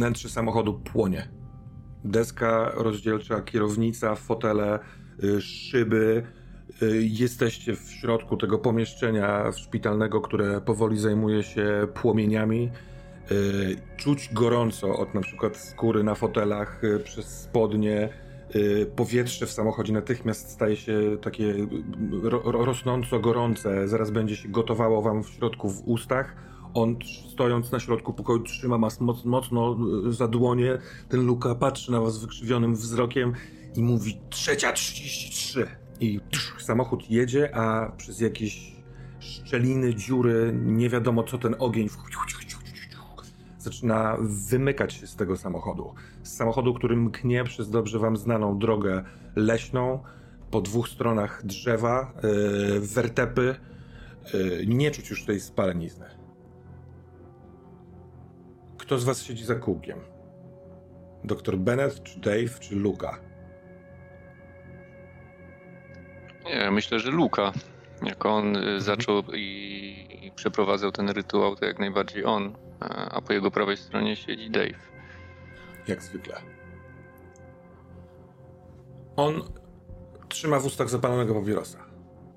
Wnętrze samochodu płonie. Deska rozdzielcza, kierownica, fotele, y, szyby. Y, jesteście w środku tego pomieszczenia szpitalnego, które powoli zajmuje się płomieniami. Y, czuć gorąco od na przykład skóry na fotelach, przez spodnie. Powietrze w samochodzie natychmiast staje się takie rosnąco gorące. Zaraz będzie się gotowało wam w środku w ustach on stojąc na środku pokoju trzyma was moc, mocno y, za dłonie. Ten Luka patrzy na was wykrzywionym wzrokiem i mówi trzecia 33. I tsz, samochód jedzie, a przez jakieś szczeliny, dziury, nie wiadomo co ten ogień zaczyna wymykać się z tego samochodu. Z samochodu, który mknie przez dobrze wam znaną drogę leśną, po dwóch stronach drzewa, yy, wertepy. Yy, nie czuć już tej spalenizny. Kto z was siedzi za kółkiem? Doktor Bennett, czy Dave, czy Luka? Nie, myślę, że Luka. Jak on y, mhm. zaczął i, i, przeprowadzał ten rytuał, to jak najbardziej on, a po jego prawej stronie siedzi Dave. Jak zwykle. On trzyma w ustach zapalonego papierosa.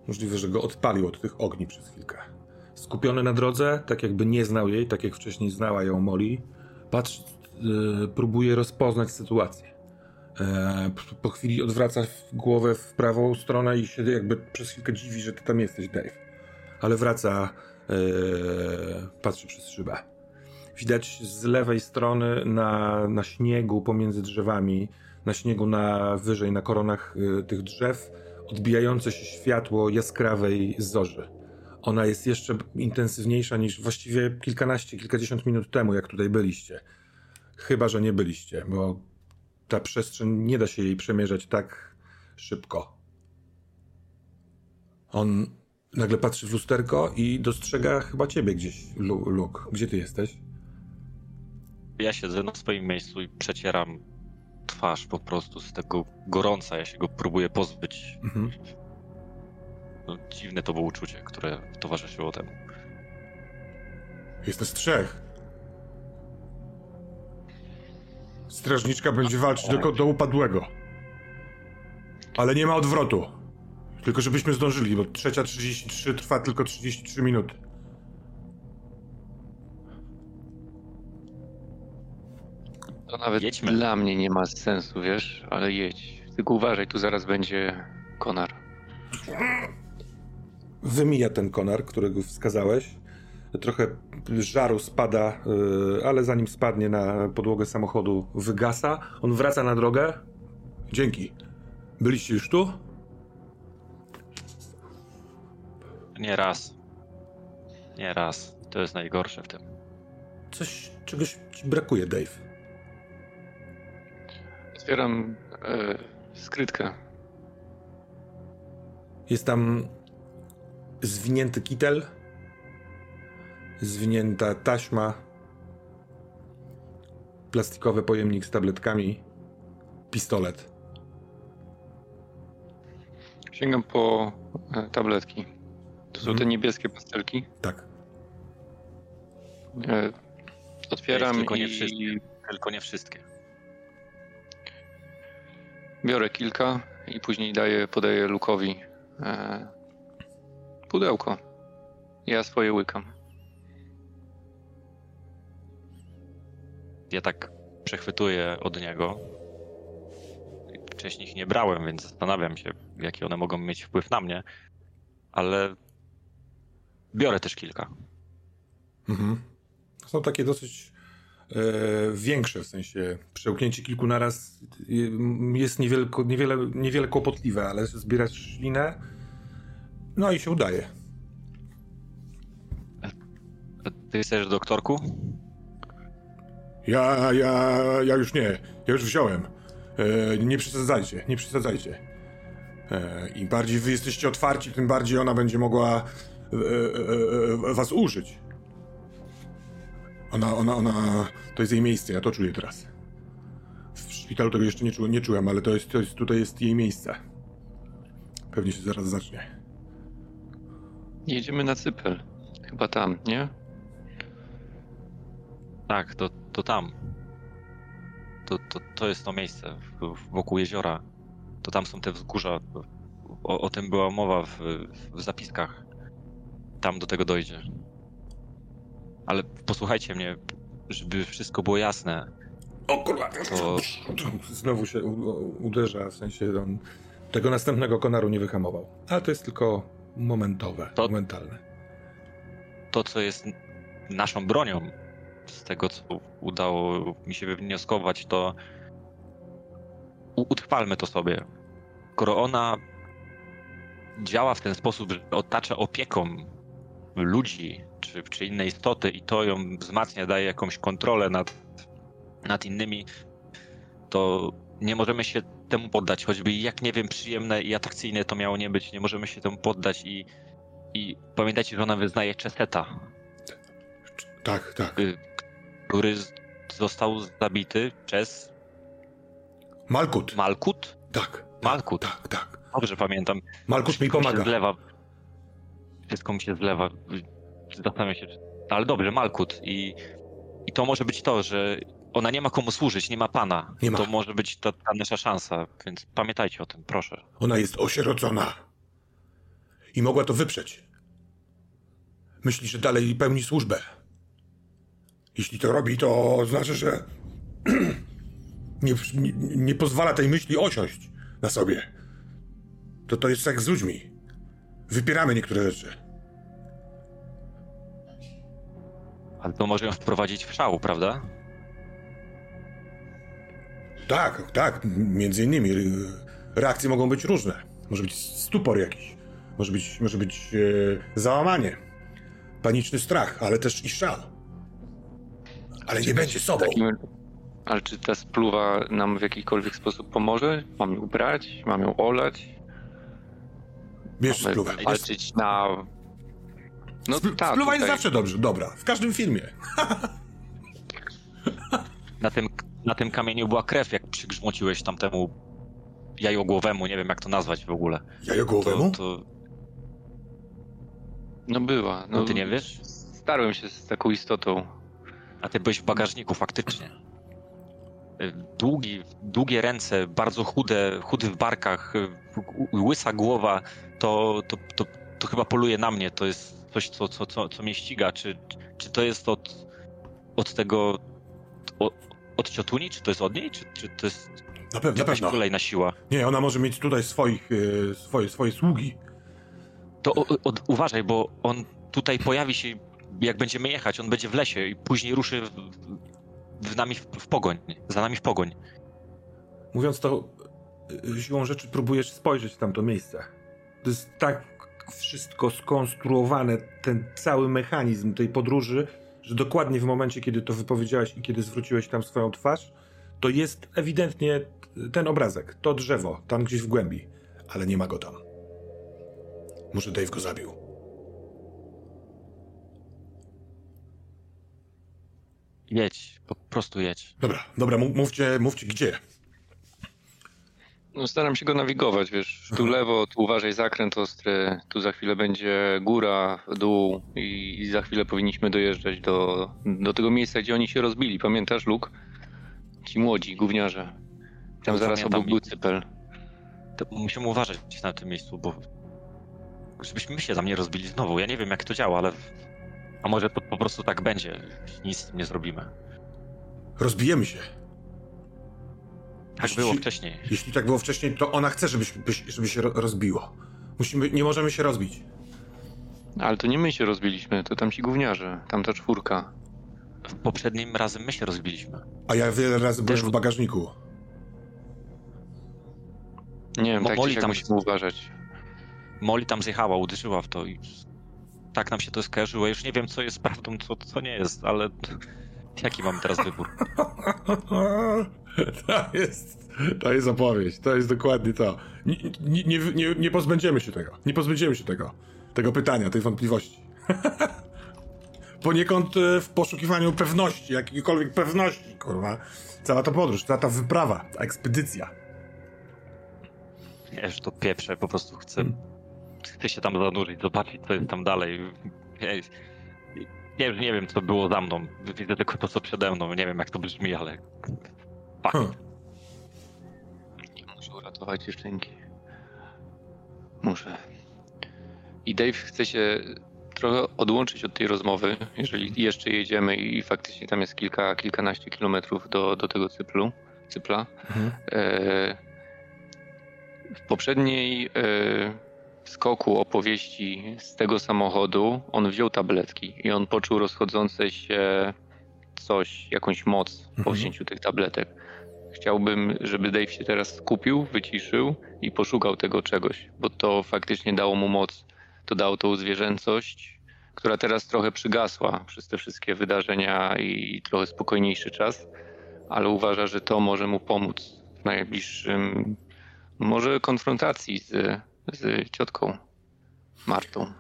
Możliwe, że go odpalił od tych ogni przez chwilkę. Skupiony na drodze, tak jakby nie znał jej, tak jak wcześniej znała ją Molly, patrzy, yy, próbuje rozpoznać sytuację. Yy, po chwili odwraca głowę w prawą stronę i się jakby przez chwilkę dziwi, że ty tam jesteś, Dave. Ale wraca, yy, patrzy przez szybę. Widać z lewej strony na, na śniegu pomiędzy drzewami, na śniegu na wyżej, na koronach tych drzew, odbijające się światło jaskrawej zorzy ona jest jeszcze intensywniejsza niż właściwie kilkanaście, kilkadziesiąt minut temu, jak tutaj byliście. Chyba, że nie byliście, bo ta przestrzeń nie da się jej przemierzać tak szybko. On nagle patrzy w lusterko i dostrzega chyba ciebie gdzieś, Luke. Gdzie ty jesteś? Ja siedzę na swoim miejscu i przecieram twarz po prostu z tego gorąca. Ja się go próbuję pozbyć. Mhm. No, dziwne to było uczucie, które towarzyszyło temu. Jest nas trzech. Strażniczka będzie walczyć do, do upadłego. Ale nie ma odwrotu. Tylko żebyśmy zdążyli, bo trzecia 33 trwa tylko 33 minuty. To nawet Jedźmy. dla mnie nie ma sensu, wiesz, ale jedź. Tylko uważaj, tu zaraz będzie konar. Wymija ten konar, którego wskazałeś. Trochę żaru spada, y, ale zanim spadnie na podłogę samochodu, wygasa. On wraca na drogę. Dzięki. Byliście już tu? Nie raz. Nie raz. To jest najgorsze w tym. Coś, czegoś ci brakuje, Dave. Otwieram e, skrytkę. Jest tam zwinięty kitel, zwinięta taśma, plastikowy pojemnik z tabletkami, pistolet. Sięgam po e, tabletki. To są hmm. te niebieskie pastelki? Tak. E, otwieram tylko i... Nie wszystkie, tylko nie wszystkie. Biorę kilka i później daję, podaję Lukowi. E, pudełko. Ja swoje łykam. Ja tak przechwytuję od niego. Wcześniej ich nie brałem, więc zastanawiam się, jaki one mogą mieć wpływ na mnie, ale biorę też kilka. Mhm. Są takie dosyć e, większe, w sensie przełknięcie kilku naraz jest niewielko, niewiele, niewiele kłopotliwe, ale zbierać ślinę no i się udaje. Ty jesteś doktorku? Ja, ja, ja już nie. Ja już wziąłem. E, nie przesadzajcie, nie przesadzajcie. E, Im bardziej wy jesteście otwarci, tym bardziej ona będzie mogła e, e, e was użyć. Ona, ona, ona, to jest jej miejsce, ja to czuję teraz. W szpitalu tego jeszcze nie, czu, nie czułem, ale to jest, to jest, tutaj jest jej miejsce. Pewnie się zaraz zacznie. Jedziemy na Cypel. Chyba tam, nie? Tak, to, to tam. to, to, to jest to miejsce w, wokół jeziora. To tam są te wzgórza. O, o tym była mowa w, w zapiskach. Tam do tego dojdzie. Ale posłuchajcie mnie, żeby wszystko było jasne. O kurwa, To znowu się uderza, w sensie on tego następnego konaru nie wyhamował. Ale to jest tylko momentowe, To- momentalne. to, co jest naszą bronią, z tego, co udało mi się wywnioskować, to utrwalmy to sobie. Skoro ona działa w ten sposób, że otacza opieką ludzi czy, czy inne istoty i to ją wzmacnia, daje jakąś kontrolę nad, nad innymi, to nie możemy się temu poddać, choćby jak nie wiem, przyjemne i atrakcyjne to miało nie być, nie możemy się temu poddać i, i pamiętajcie, że ona wyznaje Czeseta, Tak, tak. y, który został zabity przez Malkut. Malkut? Tak. Malkut. Tak, tak. Dobrze pamiętam. Malkut mi pomaga. zlewa. Wszystko mi się zlewa. Zastanawiam się, ale dobrze, Malkut. I, I to może być to, że ona nie ma komu służyć, nie ma pana. Nie ma. To może być ta, ta nasza szansa, więc pamiętajcie o tym, proszę. Ona jest osierocona. I mogła to wyprzeć. Myśli, że dalej pełni służbę. Jeśli to robi, to znaczy, że nie, nie, nie pozwala tej myśli osiąść na sobie. To to jest jak z ludźmi. Wypieramy niektóre rzeczy. Ale to może ją wprowadzić w szał, prawda? Tak, tak, między innymi reakcje mogą być różne. Może być stupor jakiś, może być, może być e, załamanie, paniczny strach, ale też i szał. Ale nie będzie sobą. Takim... Ale czy ta spluwa nam w jakikolwiek sposób pomoże? Mam ją brać? Mam ją olać? Bierz Mamy spluwę. walczyć na... No Spl- tak, spluwa jest tutaj- zawsze dobrze, dobra, w każdym filmie. Na tym, na tym kamieniu była krew, jak przygrzmociłeś tamtemu jajogłowemu, nie wiem jak to nazwać w ogóle. Jajogłowemu? To, to, No była. No, no ty nie wiesz? Starłem się z taką istotą. A ty byłeś w bagażniku faktycznie. Długi, długie ręce, bardzo chude, chudy w barkach, łysa głowa, to, to, to, to chyba poluje na mnie. To jest coś, co, co, co, co mnie ściga. Czy, czy to jest od, od tego, od, ciotuni? Czy to jest od niej? Czy, czy to jest Na pewno, na pewno. kolejna siła? Nie, ona może mieć tutaj swoich, e, swoje, swoje sługi. To o, o, uważaj, bo on tutaj pojawi się, jak będziemy jechać, on będzie w lesie i później ruszy w, w nami w, w pogoń, za nami w pogoń. Mówiąc to, y, siłą rzeczy próbujesz spojrzeć w tamto miejsce. To jest tak wszystko skonstruowane, ten cały mechanizm tej podróży, że dokładnie w momencie, kiedy to wypowiedziałeś i kiedy zwróciłeś tam swoją twarz, to jest ewidentnie ten obrazek, to drzewo, tam gdzieś w głębi, ale nie ma go tam. Może Dave go zabił. Jedź, po prostu jedź. Dobra, dobra, mów- mówcie, mówcie gdzie. No staram się go nawigować, wiesz, tu Mhm. lewo, tu uważaj zakręt ostry, tu za chwilę będzie góra, dół i, i za chwilę powinniśmy dojeżdżać do, do tego miejsca, gdzie oni się rozbili. Pamiętasz, Luke? Ci młodzi, gówniarze. Tam No, zaraz obok był cypel. To musimy uważać na tym miejscu, bo żebyśmy się tam nie rozbili znowu. Ja nie wiem, jak to działa, ale a może to po prostu tak będzie. Nic z tym nie zrobimy. Rozbijemy się. Tak Jeśli- było wcześniej. Jeśli tak było wcześniej, to ona chce, żebyś, byś- żeby się ro- rozbiło. Musimy, nie możemy się rozbić. Ale to nie my się rozbiliśmy, to tam ci gówniarze, tamta czwórka. Poprzednim razem my się rozbiliśmy. A ja wiele razy byłem w bagażniku. Nie wiem, Mo- tak tam- musimy uważać. Molly tam zjechała, uderzyła w to i tak nam się to skojarzyło. Już nie wiem, co jest prawdą, co, co nie jest, ale jaki mamy teraz wybór? to jest, to jest opowieść, to jest dokładnie to. Nie, nie, nie, nie, nie pozbędziemy się tego, nie pozbędziemy się tego, tego pytania, tej wątpliwości. Poniekąd e, w poszukiwaniu pewności, jakiejkolwiek pewności, kurwa. Cała ta podróż, cała ta wyprawa, ta ekspedycja. Ja już to pieprzę, po prostu chcę, chcę się tam zanurzyć, zobaczyć, co jest tam dalej. Już nie wiem, co było za mną. Widzę tylko to, co przede mną. Nie wiem, jak to brzmi, ale pachnie. Hmm. Muszę uratować dziewczynki. Muszę. I Dave chce się trochę odłączyć od tej rozmowy, jeżeli jeszcze jedziemy i faktycznie tam jest kilka, kilkanaście kilometrów do, do tego cyplu, cypla. Mhm. E, w poprzedniej e, skoku opowieści z tego samochodu on wziął tabletki i on poczuł rozchodzące się coś, jakąś moc po mhm. wzięciu tych tabletek. Chciałbym, żeby Dave się teraz skupił, wyciszył i poszukał tego czegoś, bo to faktycznie dało mu moc. To dało tą zwierzęcość, która teraz trochę przygasła przez te wszystkie wydarzenia i trochę spokojniejszy czas, ale uważa, że to może mu pomóc w najbliższym, może konfrontacji z, z ciotką Martą.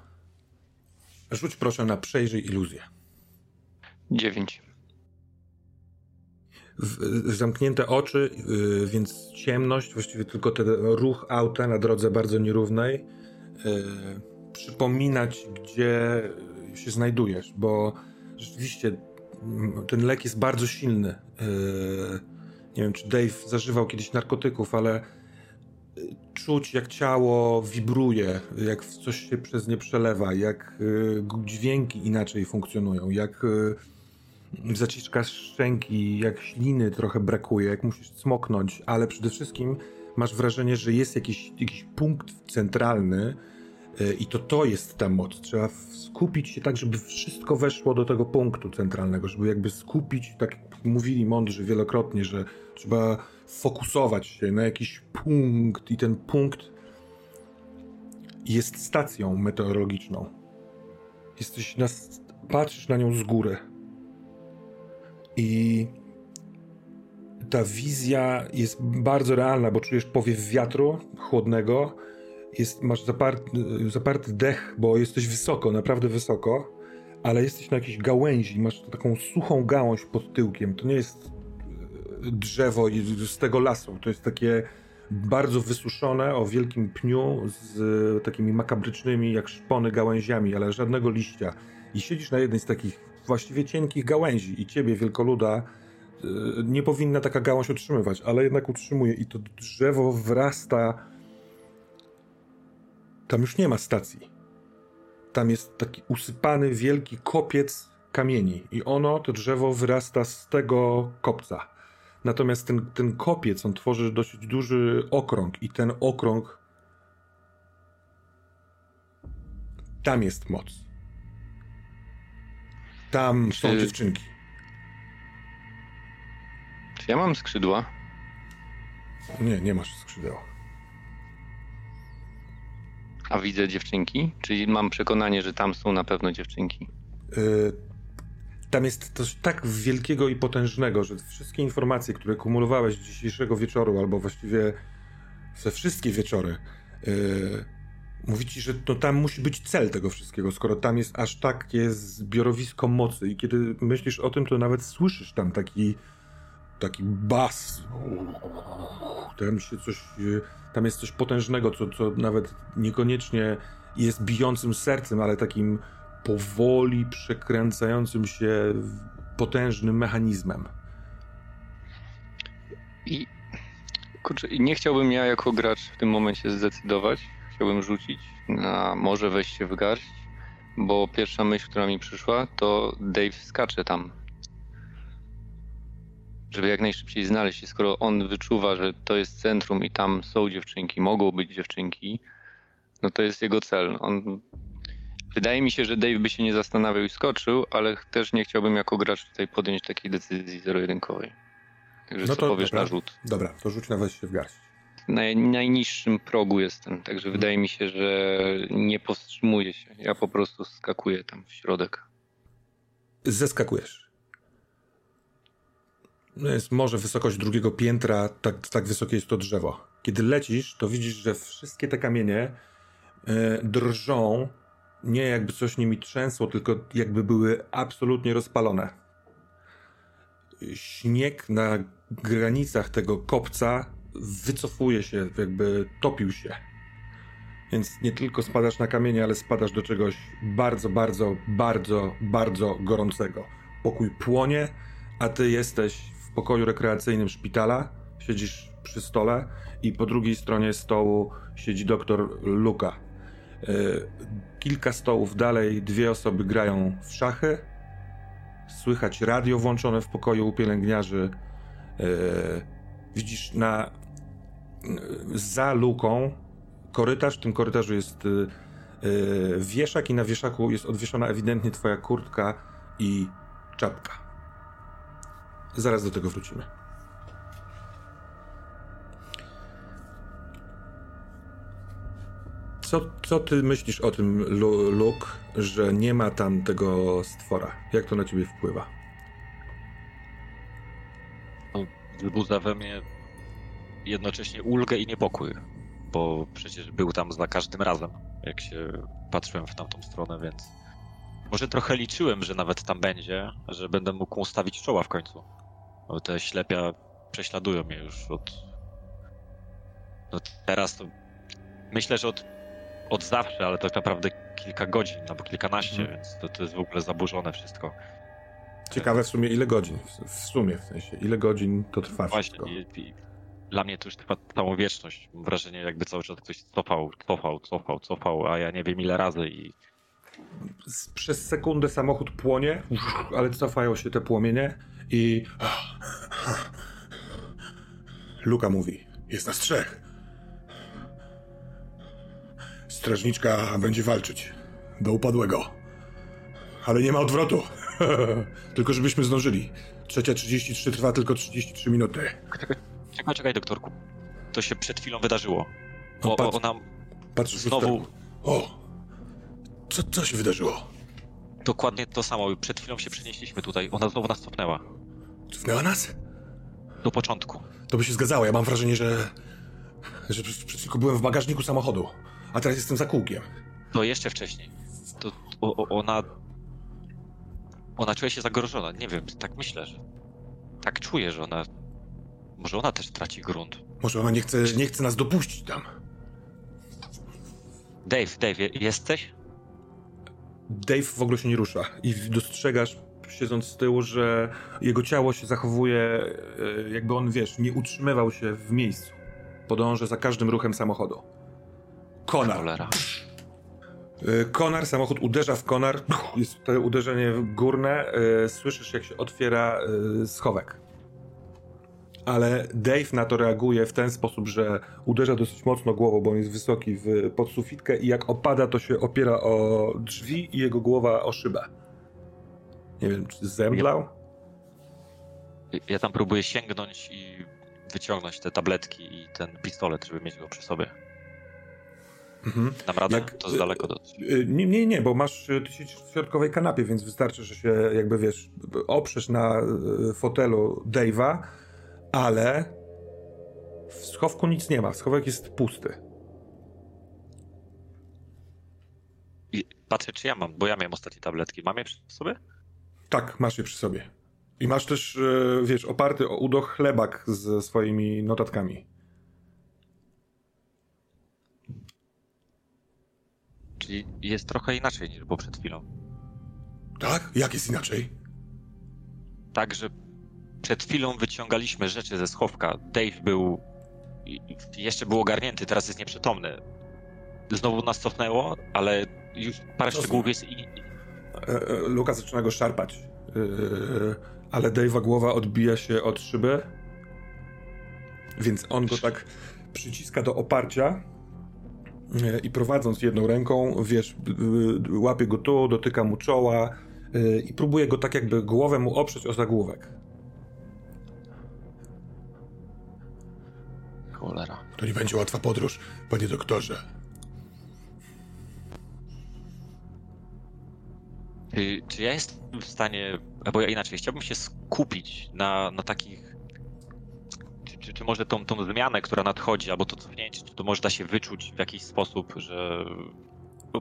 Rzuć proszę na przejrzyj iluzję. Dziewięć zamknięte oczy, y, więc ciemność, właściwie tylko ten ruch auta na drodze bardzo nierównej, y, przypominać, gdzie się znajdujesz, bo rzeczywiście mm, ten lek jest bardzo silny. Y, nie wiem, czy Dave zażywał kiedyś narkotyków, ale czuć, jak ciało wibruje, jak coś się przez nie przelewa, jak dźwięki inaczej funkcjonują, jak zaciska szczęki, jak śliny trochę brakuje, jak musisz smoknąć, ale przede wszystkim masz wrażenie, że jest jakiś, jakiś punkt centralny yy, i to to jest ta moc. Trzeba skupić się tak, żeby wszystko weszło do tego punktu centralnego, żeby jakby skupić, tak mówili mądrzy wielokrotnie, że trzeba fokusować się na jakiś punkt i ten punkt jest stacją meteorologiczną. Jesteś na, patrzysz na nią z góry i ta wizja jest bardzo realna, bo czujesz powiew wiatru chłodnego, jest, masz zaparty, zaparty dech, bo jesteś wysoko, naprawdę wysoko, ale jesteś na jakiejś gałęzi, masz taką suchą gałąź pod tyłkiem. To nie jest e, drzewo z tego lasu, to jest takie bardzo wysuszone, o wielkim pniu, z takimi makabrycznymi, jak szpony, gałęziami, ale żadnego liścia. I siedzisz na jednej z takich właściwie cienkich gałęzi i ciebie, wielkoluda, y, nie powinna taka gałąź utrzymywać, ale jednak utrzymuje i to drzewo wrasta. Tam już nie ma stacji. Tam jest taki usypany wielki kopiec kamieni i ono, to drzewo wyrasta z tego kopca. Natomiast ten, ten kopiec, on tworzy dosyć duży okrąg i ten okrąg tam jest moc. Tam Czy... są dziewczynki. Czy ja mam skrzydła? Nie, nie masz skrzydeł. A widzę dziewczynki? Czyli mam przekonanie, że tam są na pewno dziewczynki? Yy, tam jest coś tak wielkiego i potężnego, że wszystkie informacje, które kumulowałeś dzisiejszego wieczoru, albo właściwie ze wszystkie wieczory, yy, Mówi ci, że to tam musi być cel tego wszystkiego, skoro tam jest aż takie zbiorowisko mocy i kiedy myślisz o tym, to nawet słyszysz tam taki taki bas. Tam się coś, tam jest coś potężnego, co, co nawet niekoniecznie jest bijącym sercem, ale takim powoli przekręcającym się potężnym mechanizmem. I kurczę, nie chciałbym ja jako gracz w tym momencie zdecydować, chciałbym rzucić na może wejść się w garść, bo pierwsza myśl, która mi przyszła, to Dave skacze tam. Żeby jak najszybciej znaleźć się, skoro on wyczuwa, że to jest centrum i tam są dziewczynki, mogą być dziewczynki, no to jest jego cel. On... Wydaje mi się, że Dave by się nie zastanawiał i skoczył, ale też nie chciałbym jako gracz tutaj podjąć takiej decyzji zero-jedynkowej. Także no to, co powiesz dobra, na rzut? Dobra, to rzuć na wejść się w garść naj, najniższym progu jestem, także wydaje mi się, że nie powstrzymuję się. Ja po prostu skakuję tam w środek. Zeskakujesz. No jest może wysokość drugiego piętra, tak, tak wysokie jest to drzewo. Kiedy lecisz, to widzisz, że wszystkie te kamienie y, drżą, nie jakby coś nimi trzęsło, tylko jakby były absolutnie rozpalone. Śnieg na granicach tego kopca wycofuje się, jakby topił się. Więc nie tylko spadasz na kamienie, ale spadasz do czegoś bardzo, bardzo, bardzo, bardzo gorącego. Pokój płonie, a ty jesteś w pokoju rekreacyjnym szpitala, siedzisz przy stole i po drugiej stronie stołu siedzi doktor Luka. E, kilka stołów dalej dwie osoby grają w szachy. Słychać radio włączone w pokoju u pielęgniarzy. E, widzisz na za luką korytarz. W tym korytarzu jest wieszak i na wieszaku jest odwieszona ewidentnie twoja kurtka i czapka. Zaraz do tego wrócimy. Co, co ty myślisz o tym, Luke, że nie ma tam tego stwora? Jak to na ciebie wpływa? No, wzbudza we mnie jednocześnie ulgę i niepokój, bo przecież był tam za każdym razem, jak się patrzyłem w tamtą stronę, więc może trochę liczyłem, że nawet tam będzie, że będę mógł ustawić czoła w końcu. Bo te ślepia prześladują mnie już od. No teraz to. Myślę, że od, od zawsze, ale tak naprawdę kilka godzin albo kilkanaście, hmm. więc to, to jest w ogóle zaburzone wszystko. Ciekawe w sumie ile godzin, w sumie w sensie, ile godzin to trwa Właśnie, wszystko. I, i dla mnie to już trwa całą wieczność. Mam wrażenie, jakby cały czas ktoś cofał, cofał, cofał, cofał, a ja nie wiem ile razy i przez sekundę samochód płonie, ale cofają się te płomienie i... Luka mówi, jest nas trzech. Strażniczka będzie walczyć do upadłego. Ale nie ma odwrotu. tylko żebyśmy zdążyli. Trzecia 33 trwa tylko 33 minuty. Czekaj, czekaj, doktorku. To się przed chwilą wydarzyło. O, patrz, ona patrz znowu... O! Co, co się wydarzyło? Dokładnie to samo. Przed chwilą się przenieśliśmy tutaj. Ona znowu nas cofnęła. Cofnęła nas? Do początku. To by się zgadzało. Ja mam wrażenie, że... że przed chwilą byłem w bagażniku samochodu, a teraz jestem za kółkiem. To jeszcze wcześniej. To o, ona... Ona czuje się zagrożona. Nie wiem, tak myślę, że... Tak czuję, że ona... Może ona też traci grunt. Może ona nie chce, nie chce nas dopuścić tam. Dave, Dave, jesteś? Dave w ogóle się nie rusza i dostrzegasz, siedząc z tyłu, że jego ciało się zachowuje, e, jakby on, wiesz, nie utrzymywał się w miejscu. Podąża za każdym ruchem samochodu. Konar. E, konar, samochód uderza w konar. Jest to uderzenie górne. E, słyszysz, jak się otwiera schowek ale Dave na to reaguje w ten sposób, że uderza dosyć mocno głową, bo on jest wysoki w podsufitkę i jak opada, to się opiera o drzwi i jego głowa o szybę. Nie wiem, czy zemdlał? Ja, ja tam próbuję sięgnąć i wyciągnąć te tabletki i ten pistolet, żeby mieć go przy sobie. Mhm. Dam radę? Jak, to z daleko do... Y, nie, nie, nie, bo masz, ty siedzisz w środkowej kanapie, więc wystarczy, że się jakby, wiesz, oprzesz na y, fotelu Dave'a, ale w schowku nic nie ma. Schowek jest pusty. I patrzę, czy ja mam, bo ja miałem ostatnie tabletki. Mam je przy sobie? Tak, masz je przy sobie. I masz też, e, wiesz, oparty o udo chlebak ze swoimi notatkami. Czyli jest trochę inaczej niż było przed chwilą. Tak? Jak jest inaczej? Tak, że przed chwilą wyciągaliśmy rzeczy ze schowka. Dave był. Jeszcze był ogarnięty, teraz jest nieprzytomny. Znowu nas cofnęło, ale już parę Co szczegółów jest. I... E, e, Luka zaczyna go szarpać. E, ale Dave'a głowa odbija się od szyby. Więc on go tak przyciska do oparcia i prowadząc jedną ręką, wiesz, łapie go tu, dotyka mu czoła i próbuje go tak jakby głowę mu oprzeć o zagłówek. Cholera. To nie będzie łatwa podróż, panie doktorze. Czy, czy ja jestem w stanie, albo ja inaczej, chciałbym się skupić na, na takich czy, czy, czy, może tą, tą zmianę, która nadchodzi, albo to cofnięcie, czy to może da się wyczuć w jakiś sposób, że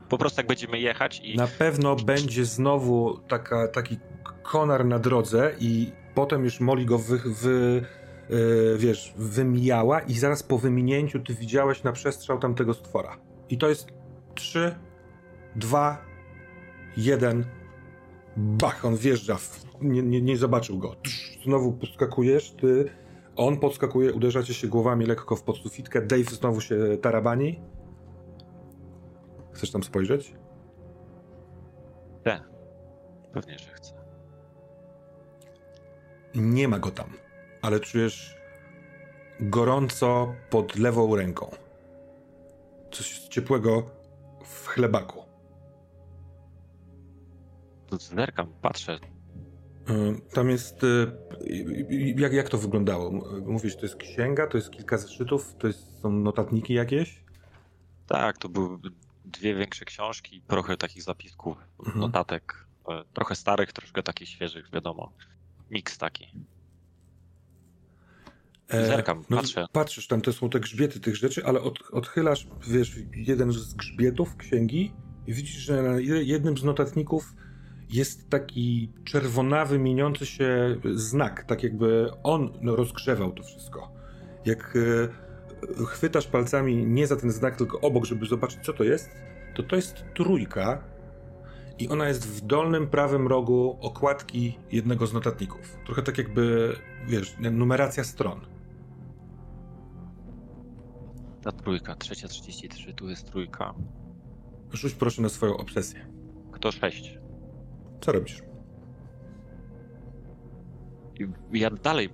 po prostu jak będziemy jechać i... Na pewno będzie znowu taka, taki konar na drodze i potem już Molly go wy, wy, yy, wiesz, wymijała i zaraz po wyminięciu ty widziałeś na przestrzał tamtego stwora. I to jest 3, 2, 1. Bach, on wjeżdża, w, nie, nie, nie zobaczył go. Znowu podskakujesz, ty, on podskakuje, uderzacie się głowami lekko w podsufitkę, Dave znowu się tarabani. Chcesz tam spojrzeć? Nie. Pewnie, że chcę. Nie ma go tam, ale czujesz gorąco pod lewą ręką. Coś ciepłego w chlebaku. To zerkam, patrzę. Tam jest. y, Jak, jak to wyglądało? Mówisz, to jest księga, to jest kilka zeszytów, to jest, są notatniki jakieś? Tak, to były dwie większe książki, trochę takich zapisków, Mhm. notatek. e, Trochę starych, troszkę takich świeżych, wiadomo. Miks taki. Zerkam, patrzę. Patrzysz, tam to są te grzbiety tych rzeczy, ale od, odchylasz, wiesz, jeden z grzbietów księgi i widzisz, że na je- jednym z notatników jest taki czerwonawy, mieniący się znak, tak jakby on no, rozgrzewał to wszystko. Jak e, chwytasz palcami nie za ten znak, tylko obok, żeby zobaczyć, co to jest, to to jest trójka i ona jest w dolnym prawym rogu okładki jednego z notatników. Trochę tak jakby, wiesz, numeracja stron. Ta trójka, trzecia 33, tu jest trójka. Rzuć proszę na swoją obsesję. Kto sześć? Co robisz? I ja dalej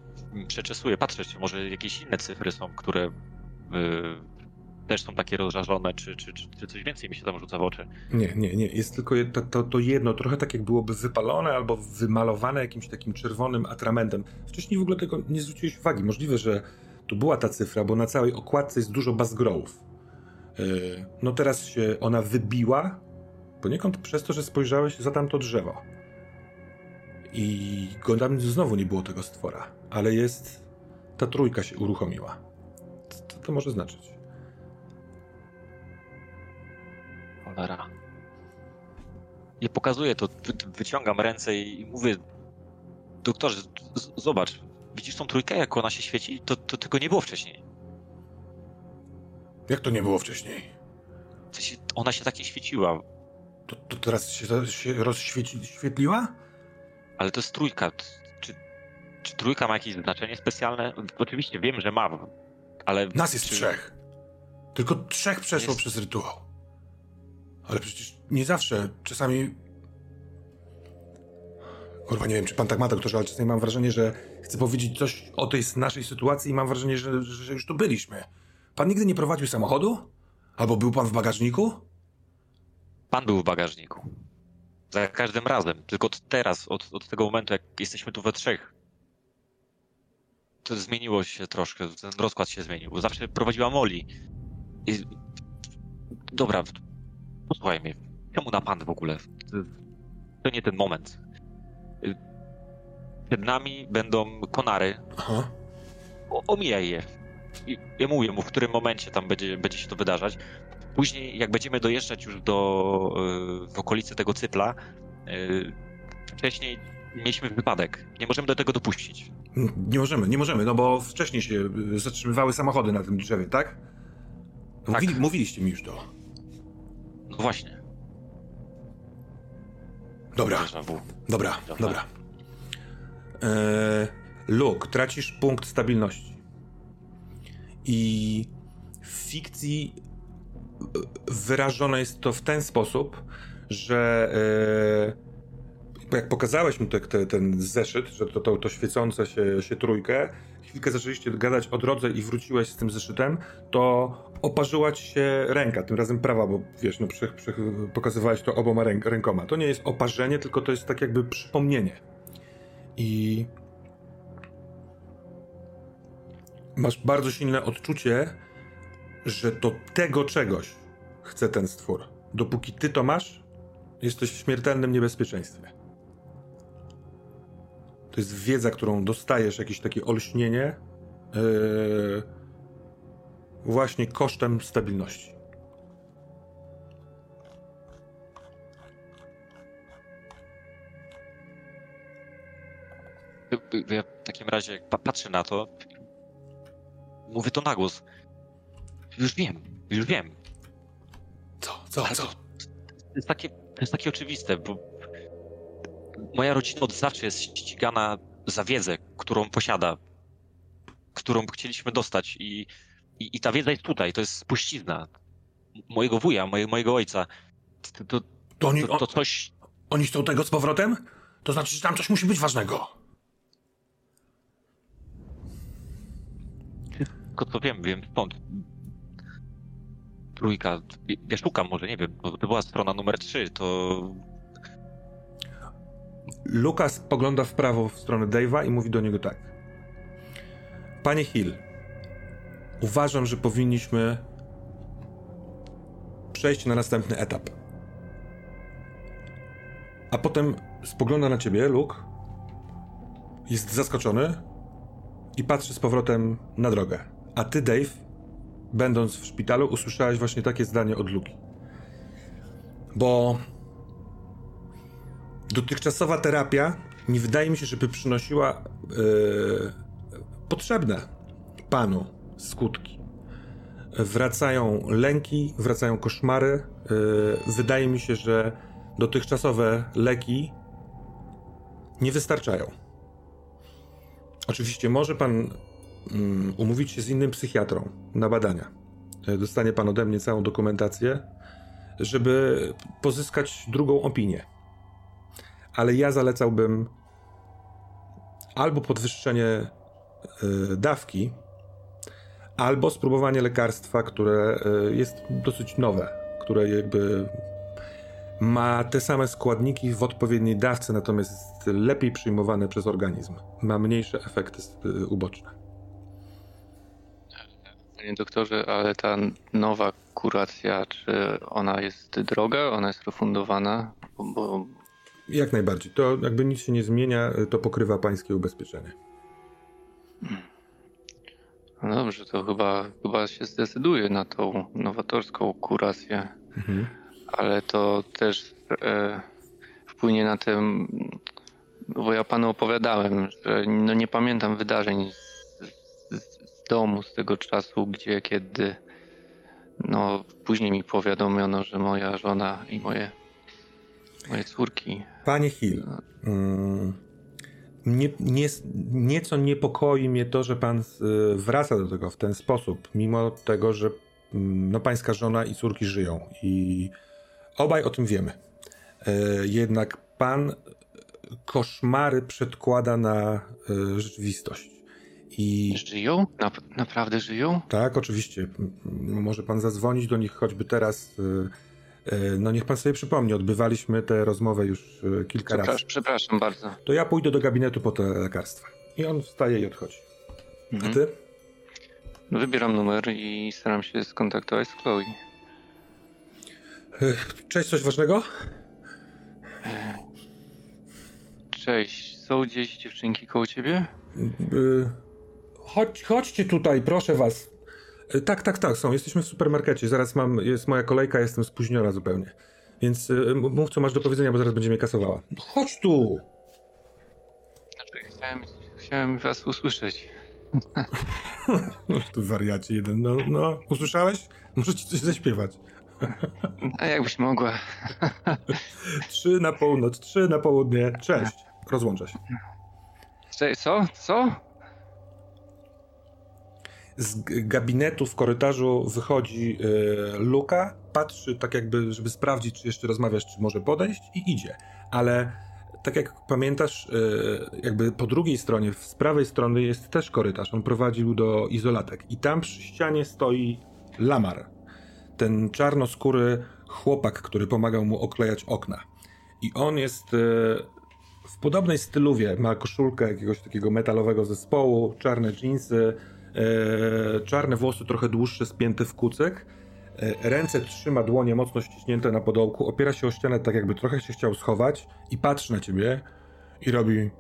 przeczesuję, patrzę, czy może jakieś inne cyfry są, które y, też są takie rozżarzone, czy, czy, czy, czy coś więcej mi się tam rzuca w oczy. Nie, nie, nie. Jest tylko je- to, to, to jedno, trochę tak jak byłoby wypalone albo wymalowane jakimś takim czerwonym atramentem. Wcześniej w ogóle tego nie zwróciłeś uwagi. Możliwe, że tu była ta cyfra, bo na całej okładce jest dużo bazgrołów. Yy, no teraz się ona wybiła, poniekąd przez to, że spojrzałeś za tamto drzewo. I go tam znowu nie było tego stwora, ale jest... Ta trójka się uruchomiła. Co to może znaczyć? Cholera. I pokazuję to, wy- wyciągam ręce i mówię, doktorze, zobacz, widzisz tą trójkę, jak ona się świeci? To, to tego nie było wcześniej. Jak to nie było wcześniej? W sensie, ona się tak nie świeciła, To, to teraz się, się rozświetliła? ale to jest trójka. Czy, czy trójka ma jakieś znaczenie specjalne? Oczywiście wiem, że ma, ale... Nas jest czy- trzech. Tylko trzech przeszło Jest- przez rytuał. Ale przecież nie zawsze. Czasami. Kurwa, nie wiem, czy pan tak ma, doktorze, ale czasami mam wrażenie, że chcę powiedzieć coś o tej naszej sytuacji i mam wrażenie, że, że już tu byliśmy. Pan nigdy nie prowadził samochodu? Albo był pan w bagażniku? Pan był w bagażniku. Za każdym razem. Tylko od teraz, od, od tego momentu, jak jesteśmy tu we trzech. To zmieniło się troszkę, ten rozkład się zmienił. Zawsze prowadziła Molly. I... Dobra, posłuchaj mnie. Czemu na pan w ogóle? To nie ten moment. Przed nami będą konary. Aha. O, omijaj je. I ja mówię mu, w którym momencie tam będzie, będzie się to wydarzać. Później, jak będziemy dojeżdżać już do y, w okolicy tego cypla, y, wcześniej mieliśmy wypadek. Nie możemy do tego dopuścić. Nie możemy, nie możemy, no bo wcześniej się y, zatrzymywały samochody na tym drzewie, tak? Tak. Mówili, mówiliście mi już to. No właśnie. Dobra. Dobra, Dobra. Eee, Luke, tracisz punkt stabilności. I w fikcji e, wyrażone jest to w ten sposób, że e, jak pokazałeś mu te, te, ten zeszyt, że to, to, to świecące się, się trójkę, chwilkę zaczęliście gadać o drodze i wróciłeś z tym zeszytem, to oparzyła ci się ręka, tym razem prawa, bo wiesz, no przy, przy, pokazywałeś to oboma ręk, rękoma. To nie jest oparzenie, tylko to jest tak jakby przypomnienie. I masz bardzo silne odczucie, że do tego czegoś chce ten stwór. Dopóki ty to masz, jesteś w śmiertelnym niebezpieczeństwie. To jest wiedza, którą dostajesz, jakieś takie olśnienie, yy, właśnie kosztem stabilności. Ja w takim razie, jak pa- patrzę na to, mówię to na głos. Już wiem, już wiem. Co? Co? Ale Co? To, to, jest takie, to jest takie oczywiste, bo moja rodzina od zawsze jest ścigana za wiedzę, którą posiada, którą chcieliśmy dostać i, i, i ta wiedza jest tutaj, to jest spuścizna mojego wuja, moje, mojego ojca. To, to, To oni, to, to coś... oni chcą tego z powrotem? To znaczy, że tam coś musi być ważnego. Tylko co wiem, wiem stąd. Trójka. Ja szukam może, nie wiem, bo to była strona numer 3, to Lukas spogląda w prawo w stronę Dave'a i mówi do niego tak. Panie Hill, uważam, że powinniśmy przejść na następny etap. A potem spogląda na ciebie, Luke, jest zaskoczony i patrzy z powrotem na drogę. A ty, Dave, będąc w szpitalu, usłyszałeś właśnie takie zdanie od Luki. Bo dotychczasowa terapia nie wydaje mi się, żeby przynosiła yy, potrzebne panu skutki. Wracają lęki, wracają koszmary. Yy, wydaje mi się, że dotychczasowe leki nie wystarczają. Oczywiście może pan umówić się z innym psychiatrą na badania. Yy, Dostanie pan ode mnie całą dokumentację, żeby pozyskać drugą opinię ale ja zalecałbym albo podwyższenie y, dawki, albo spróbowanie lekarstwa, które y, jest dosyć nowe, które jakby ma te same składniki w odpowiedniej dawce, natomiast jest lepiej przyjmowane przez organizm. Ma mniejsze efekty uboczne. Panie doktorze, ale ta nowa kuracja, czy ona jest droga, ona jest refundowana? Bo, Jak najbardziej. To jakby nic się nie zmienia, to pokrywa pańskie ubezpieczenie. no dobrze, to chyba, chyba się zdecyduję na tą nowatorską kurację, Mhm. ale to też e, wpłynie na tym, bo ja panu opowiadałem, że no nie pamiętam wydarzeń z domu, z tego czasu, gdzie, kiedy no później mi powiadomiono, że moja żona i moje, moje córki Panie Hill, mm, nie, nie, nieco niepokoi mnie to, że pan y, wraca do tego w ten sposób, mimo tego, że mm, no, pańska żona i córki żyją i obaj o tym wiemy. E, jednak pan koszmary przedkłada na y, rzeczywistość. I żyją? Nap- naprawdę żyją? tak, oczywiście, może pan zadzwonić do nich choćby teraz. y, y, No niech pan sobie przypomni, odbywaliśmy tę rozmowę już y, kilka razy. Przepraszam, bardzo. to ja pójdę do gabinetu po te lekarstwa. I on wstaje i odchodzi. A Mhm. ty? No, Wybieram numer i staram się skontaktować z Chloe. Cześć, coś ważnego? Cześć, są gdzieś dziewczynki koło ciebie? Y, chodź, chodźcie tutaj, proszę was. Y, tak, tak, tak, są. Jesteśmy w supermarkecie. Zaraz mam, jest moja kolejka, jestem spóźniona zupełnie. Więc y, mów, co masz do powiedzenia, bo zaraz będzie mnie kasowała. Chodź tu! Znaczy, chciałem, chciałem was usłyszeć. No, tu wariacie jeden. No, no, usłyszałeś? Muszę ci coś zaśpiewać. A jakbyś mogła. Trzy na północ, trzy na południe. Cześć. Rozłącza się. Cześć, co? Co? Z gabinetu w korytarzu wychodzi e, Luka, patrzy tak jakby, żeby sprawdzić, czy jeszcze rozmawiasz, czy może podejść i idzie. Ale tak jak pamiętasz, e, jakby po drugiej stronie, z prawej strony jest też korytarz. On prowadził do izolatek i tam przy ścianie stoi Lamar. Ten czarnoskóry chłopak, który pomagał mu oklejać okna. I on jest e, w podobnej styluwie. Ma koszulkę jakiegoś takiego metalowego zespołu, czarne dżinsy, czarne włosy trochę dłuższe, spięte w kucyk. E, ręce trzyma dłonie mocno ściśnięte na podołku, opiera się o ścianę tak jakby trochę się chciał schować i patrzy na ciebie i robi...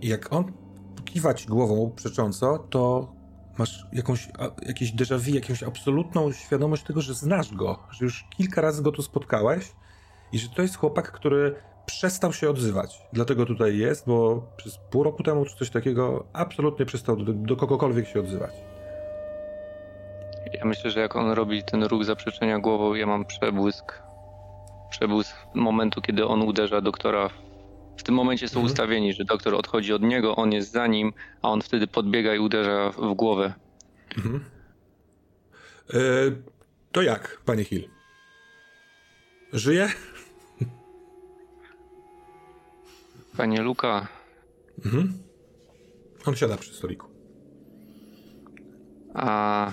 I jak on kiwa ci głową przecząco, to masz jakąś, jakieś déjà vu, jakąś absolutną świadomość tego, że znasz go, że już kilka razy go tu spotkałeś i że to jest chłopak, który przestał się odzywać. Dlatego tutaj jest, bo przez pół roku temu czy coś takiego absolutnie przestał do, do kogokolwiek się odzywać. Ja myślę, że jak on robi ten ruch zaprzeczenia głową, ja mam przebłysk. przebłysk momentu, kiedy on uderza doktora. W tym momencie są mhm. ustawieni, że doktor odchodzi od niego, on jest za nim, a on wtedy podbiega i uderza w głowę. Mhm. E, to jak, panie Hill? Żyje? Panie Luka. Mhm. On siada przy stoliku. A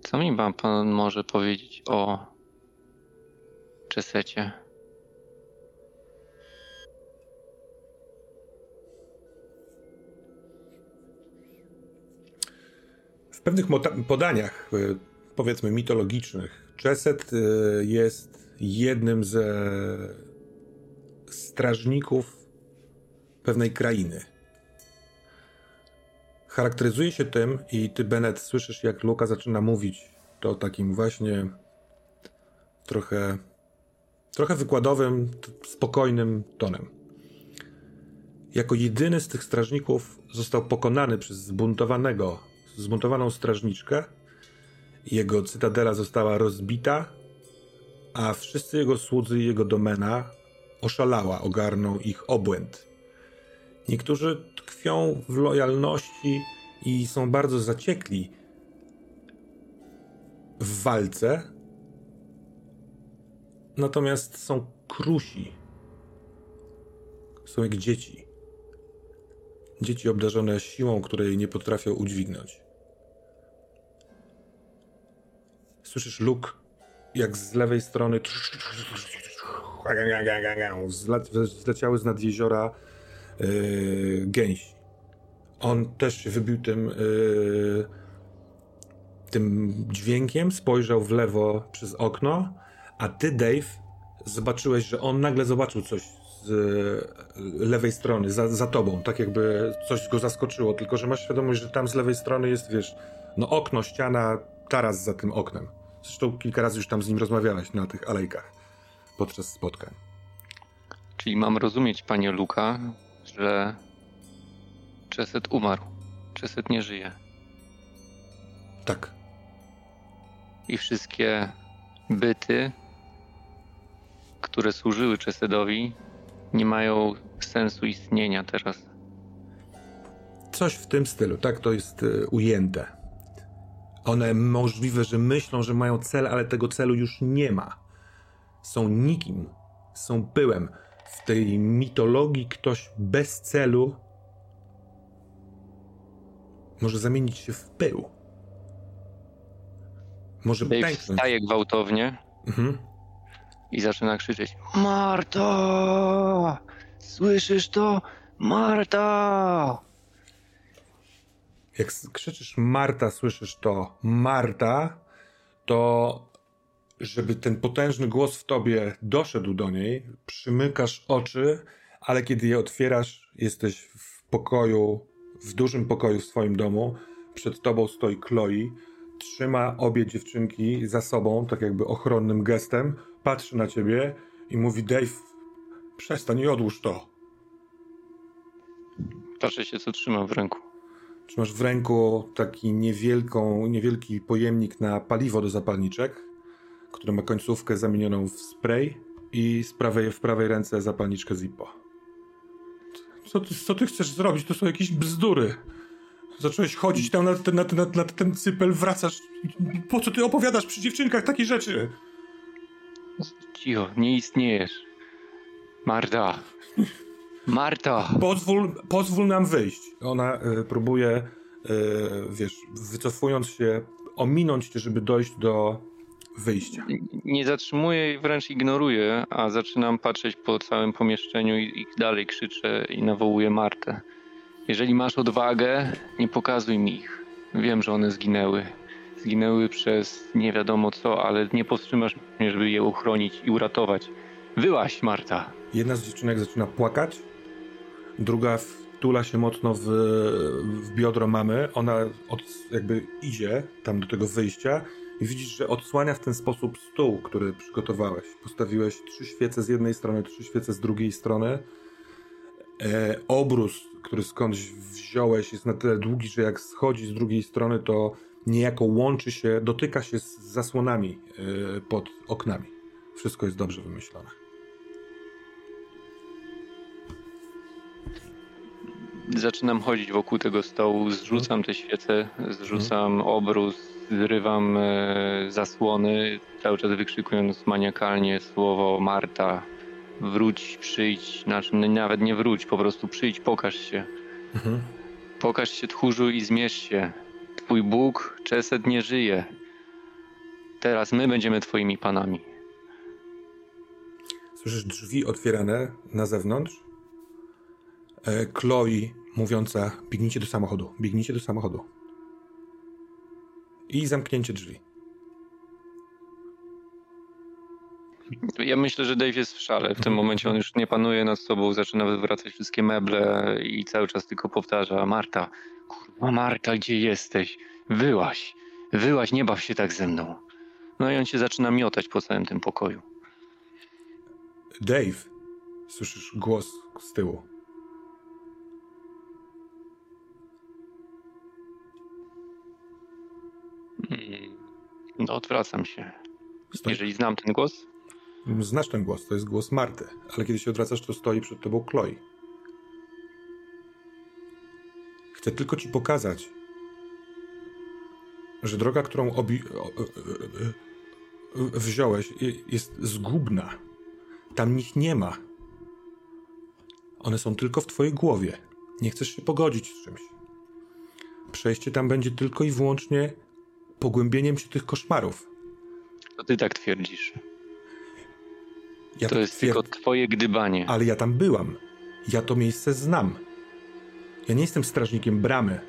co mi pan, pan może powiedzieć o Czesecie? W pewnych podaniach, e, powiedzmy mitologicznych, Czeset e, jest jednym ze strażników pewnej krainy. Charakteryzuje się tym, i ty, Bennett, słyszysz, jak Luka zaczyna mówić to takim właśnie trochę, trochę wykładowym, spokojnym tonem. Jako jedyny z tych strażników został pokonany przez zbuntowanego, zbuntowaną strażniczkę. Jego cytadela została rozbita, a wszyscy jego słudzy i jego domena oszalała, ogarnął ich obłęd. Niektórzy tkwią w lojalności i są bardzo zaciekli w walce, natomiast są krusi. Są jak dzieci. Dzieci obdarzone siłą, której nie potrafią udźwignąć. Słyszysz luk, jak z lewej strony zleciały z nad jeziora yy, gęsi. On też się wybił tym, yy, tym dźwiękiem, spojrzał w lewo przez okno, a ty, Dave, zobaczyłeś, że on nagle zobaczył coś z yy, lewej strony, za, za tobą, tak jakby coś go zaskoczyło, tylko że masz świadomość, że tam z lewej strony jest, wiesz, no okno, ściana, taras za tym oknem. Zresztą kilka razy już tam z nim rozmawiałeś na tych alejkach podczas spotkań. Czyli mam rozumieć, panie Luka, że Czeset umarł. Czeset nie żyje. Tak. I wszystkie byty, które służyły Czesedowi, nie mają sensu istnienia teraz. Coś w tym stylu, tak to jest y, ujęte. One możliwe, że myślą, że mają cel, ale tego celu już nie ma. Są nikim, są pyłem w tej mitologii ktoś bez celu może zamienić się w pył. Może Dave pęknąć. wstaje gwałtownie mhm. i zaczyna krzyczeć Marta! Słyszysz to? Marta! Jak krzyczysz Marta, słyszysz to Marta, to żeby ten potężny głos w tobie doszedł do niej, przymykasz oczy, ale kiedy je otwierasz, jesteś w pokoju, w dużym pokoju w swoim domu. Przed tobą stoi Chloe, trzyma obie dziewczynki za sobą, tak jakby ochronnym gestem, patrzy na ciebie i mówi: Dave, przestań i odłóż to. Patrzę się, co trzyma w ręku. Trzymasz w ręku taki niewielką, niewielki pojemnik na paliwo do zapalniczek który ma końcówkę zamienioną w spray i z prawej, w prawej ręce zapalniczkę Zippo. Co ty, co ty chcesz zrobić? To są jakieś bzdury. Zacząłeś chodzić tam na ten, na, ten, na ten cypel, wracasz. Po co ty opowiadasz przy dziewczynkach takie rzeczy? Cicho, nie istniejesz. Marta. Marta. Pozwól, pozwól nam wyjść. Ona y, próbuje, y, wiesz, wycofując się, ominąć cię, żeby dojść do wyjścia. Nie zatrzymuję i wręcz ignoruję, a zaczynam patrzeć po całym pomieszczeniu i, i dalej krzyczę i nawołuję Martę. Jeżeli masz odwagę, nie pokazuj mi ich. Wiem, że one zginęły. Zginęły przez nie wiadomo co, ale nie powstrzymasz mnie, żeby je uchronić i uratować. Wyłaś, Marta. Jedna z dziewczynek zaczyna płakać, druga wtula się mocno w, w biodro mamy. Ona od, jakby idzie tam do tego wyjścia i widzisz, że odsłania w ten sposób stół, który przygotowałeś. Postawiłeś trzy świece z jednej strony, trzy świece z drugiej strony. E, obrus, który skądś wziąłeś, jest na tyle długi, że jak schodzi z drugiej strony, to niejako łączy się, dotyka się z zasłonami e, pod oknami. Wszystko jest dobrze wymyślone. Zaczynam chodzić wokół tego stołu, zrzucam te świece, zrzucam obrus, zrywam e, zasłony, cały czas wykrzykując maniakalnie słowo Marta, wróć, przyjdź, znaczy nawet nie wróć, po prostu przyjdź, pokaż się. Mhm. Pokaż się tchórzu i zmierz się. Twój Bóg, Czeset nie żyje. Teraz my będziemy twoimi panami. Słyszysz drzwi otwierane na zewnątrz. E, Chloe mówiąca: biegnijcie do samochodu, biegnijcie do samochodu. I zamknięcie drzwi. Ja myślę, że Dave jest w szale. W tym momencie on już nie panuje nad sobą, zaczyna wywracać wszystkie meble i cały czas tylko powtarza: Marta, kurwa, Marta, gdzie jesteś? Wyłaś, wyłaś, nie baw się tak ze mną. No i on się zaczyna miotać po całym tym pokoju. Dave, słyszysz głos z tyłu. No, odwracam się. Stoi. Jeżeli znam ten głos, Znasz ten głos, to jest głos Marty, ale kiedy się odwracasz, to stoi przed tobą Chloe. Chcę tylko ci pokazać, że droga, którą obi- wziąłeś, je- jest zgubna. Tam nich nie ma. One są tylko w twojej głowie. Nie chcesz się pogodzić z czymś. Przejście tam będzie tylko i wyłącznie pogłębieniem się tych koszmarów. to ty tak twierdzisz. Ja To tak jest twierd- tylko twoje gdybanie. Ale ja tam byłam. Ja to miejsce znam. Ja nie jestem strażnikiem bramy.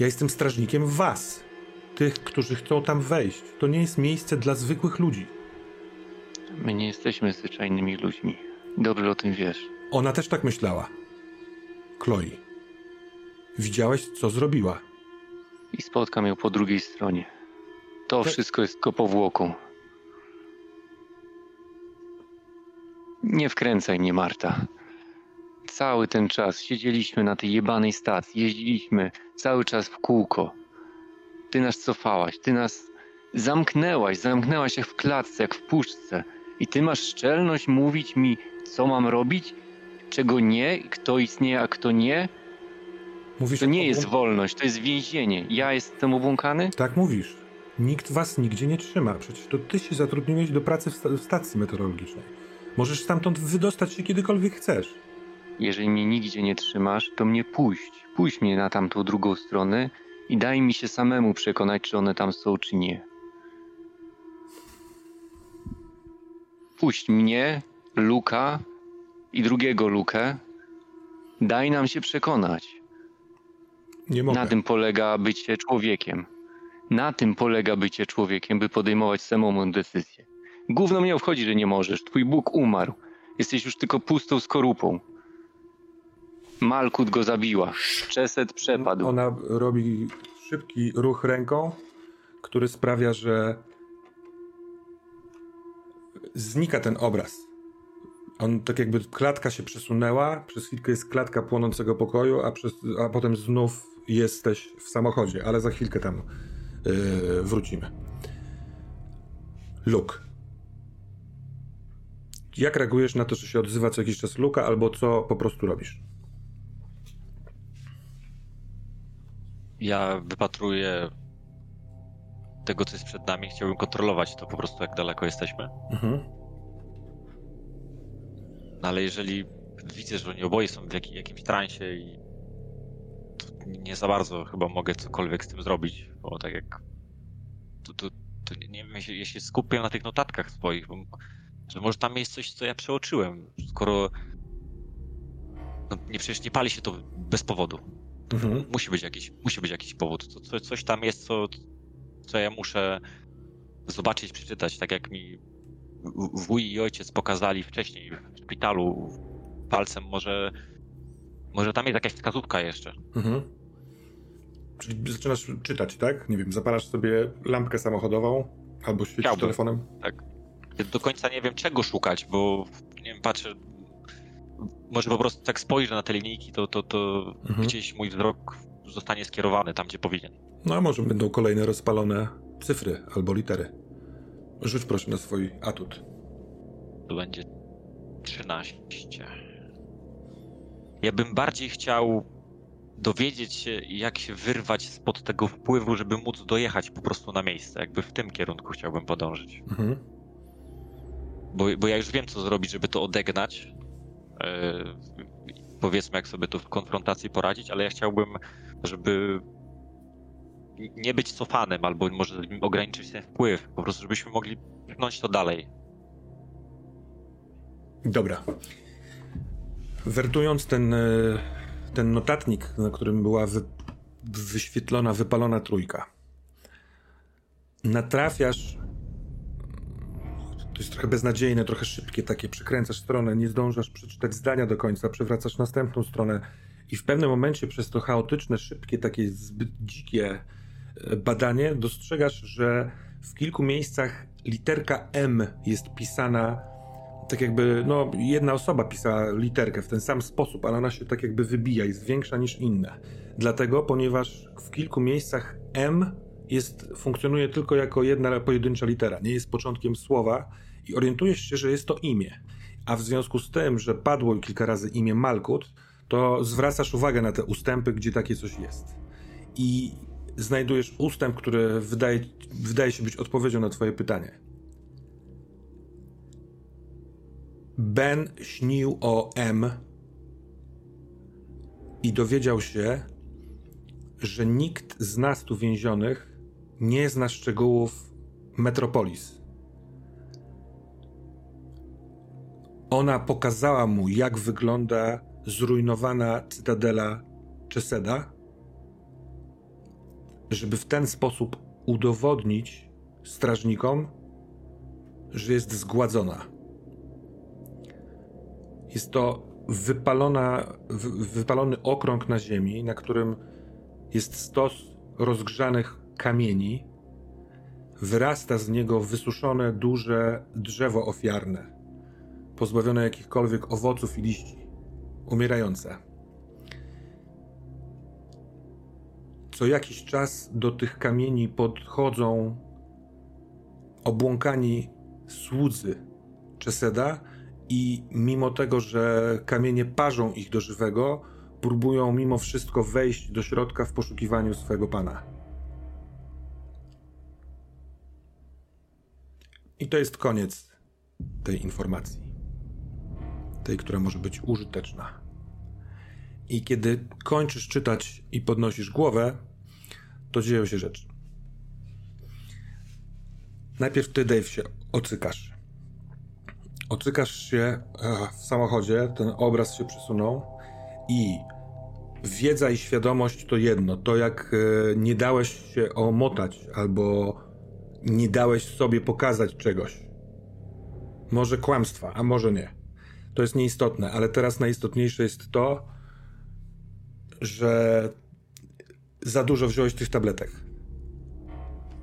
Ja jestem strażnikiem was. Tych, którzy chcą tam wejść. To nie jest miejsce dla zwykłych ludzi. My nie jesteśmy zwyczajnymi ludźmi. Dobrze o tym wiesz. Ona też tak myślała. Chloe. Widziałeś, co zrobiła. I spotkam ją po drugiej stronie. To wszystko jest tylko powłoką. Nie wkręcaj mnie, Marta. Cały ten czas siedzieliśmy na tej jebanej stacji, jeździliśmy cały czas w kółko. Ty nas cofałaś, ty nas zamknęłaś, zamknęłaś jak w klatce, jak w puszce. I ty masz szczelność mówić mi, co mam robić, czego nie, kto istnieje, a kto nie? Mówisz, To nie jak jest wolność, to jest więzienie. Ja jestem obłąkany? Tak mówisz. Nikt was nigdzie nie trzyma. Przecież to ty się zatrudniłeś do pracy w stacji meteorologicznej. Możesz stamtąd wydostać się kiedykolwiek chcesz. Jeżeli mnie nigdzie nie trzymasz, to mnie puść. Puść mnie na tamtą drugą stronę i daj mi się samemu przekonać, czy one tam są, czy nie. Puść mnie, Luka i drugiego Lukę. Daj nam się przekonać. Nie mogę. Na tym polega bycie człowiekiem. Na tym polega bycie człowiekiem, by podejmować samą decyzję. Gówno mnie obchodzi, że nie możesz. Twój Bóg umarł. Jesteś już tylko pustą skorupą. Malkut go zabiła. Czeset przepadł. Ona robi szybki ruch ręką, który sprawia, że znika ten obraz. On tak jakby klatka się przesunęła, przez chwilkę jest klatka płonącego pokoju, a, przez, a potem znów jesteś w samochodzie, ale za chwilkę tam yy, wrócimy. Luke. Jak reagujesz na to, że się odzywa co jakiś czas Luka, albo co po prostu robisz? Ja wypatruję tego, co jest przed nami. Chciałbym kontrolować to po prostu, jak daleko jesteśmy. Mhm. No ale jeżeli widzę, że oni oboje są w jak, jakimś transie i nie za bardzo chyba mogę cokolwiek z tym zrobić, bo tak jak to, to, to nie, wiem, jeśli, jeśli skupię na tych notatkach swoich, bo że może tam jest coś, co ja przeoczyłem, skoro no nie, przecież nie pali się to bez powodu. Mhm. Musi być jakiś, musi być jakiś powód. Co, co, coś tam jest, co, co ja muszę zobaczyć, przeczytać, tak jak mi wuj i ojciec pokazali wcześniej w szpitalu palcem, może, może tam jest jakaś wskazówka jeszcze. Mhm. Czyli zaczynasz czytać, tak? Nie wiem, zapalasz sobie lampkę samochodową albo świecisz Chciałbym. telefonem. Ja do końca nie wiem czego szukać, bo nie wiem, patrzę, może po prostu tak spojrzę na te linijki, to, to, to Mhm. gdzieś mój wzrok zostanie skierowany tam, gdzie powinien. No a może będą kolejne rozpalone cyfry albo litery. Rzuć proszę na swój atut. To będzie 13. Ja bym bardziej chciał dowiedzieć się, jak się wyrwać spod tego wpływu, żeby móc dojechać po prostu na miejsce. Jakby w tym kierunku chciałbym podążyć. Mhm. Bo, bo ja już wiem, co zrobić, żeby to odegnać. Yy, powiedzmy, jak sobie to w konfrontacji poradzić, ale ja chciałbym, żeby nie być cofanym, albo może ograniczyć ten wpływ, po prostu żebyśmy mogli pchnąć to dalej. Dobra. Wertując ten, e, ten notatnik, na którym była wy, wyświetlona, wypalona trójka, natrafiasz. To jest trochę beznadziejne, trochę szybkie, takie przykręcasz stronę, nie zdążasz przeczytać zdania do końca, przewracasz następną stronę i w pewnym momencie przez to chaotyczne, szybkie, takie zbyt dzikie e, badanie dostrzegasz, że w kilku miejscach literka M jest pisana tak jakby, no, jedna osoba pisała literkę w ten sam sposób, ale ona się tak jakby wybija, jest większa niż inne. Dlatego, ponieważ w kilku miejscach M jest, funkcjonuje tylko jako jedna pojedyncza litera, nie jest początkiem słowa i orientujesz się, że jest to imię. A w związku z tym, że padło kilka razy imię Malkut, to zwracasz uwagę na te ustępy, gdzie takie coś jest. I znajdujesz ustęp, który wydaje, wydaje się być odpowiedzią na twoje pytanie. Ben śnił o M i dowiedział się, że nikt z nas tu więzionych nie zna szczegółów Metropolis. Ona pokazała mu, jak wygląda zrujnowana cytadela Czeseda, żeby w ten sposób udowodnić strażnikom, że jest zgładzona. Jest to wypalona, wypalony okrąg na ziemi, na którym jest stos rozgrzanych kamieni. Wyrasta z niego wysuszone, duże drzewo ofiarne, pozbawione jakichkolwiek owoców i liści, umierające. Co jakiś czas do tych kamieni podchodzą obłąkani słudzy Czeseda i mimo tego, że kamienie parzą ich do żywego, próbują mimo wszystko wejść do środka w poszukiwaniu swego pana. I to jest koniec tej informacji. Tej, która może być użyteczna. I kiedy kończysz czytać i podnosisz głowę, to dzieją się rzeczy. Najpierw ty, Dave, się ocykasz. Ocykasz się e, w samochodzie, ten obraz się przesunął i wiedza i świadomość to jedno. To jak e, nie dałeś się omotać albo nie dałeś sobie pokazać czegoś. Może kłamstwa, a może nie. To jest nieistotne, ale teraz najistotniejsze jest to, że za dużo wziąłeś tych tabletek.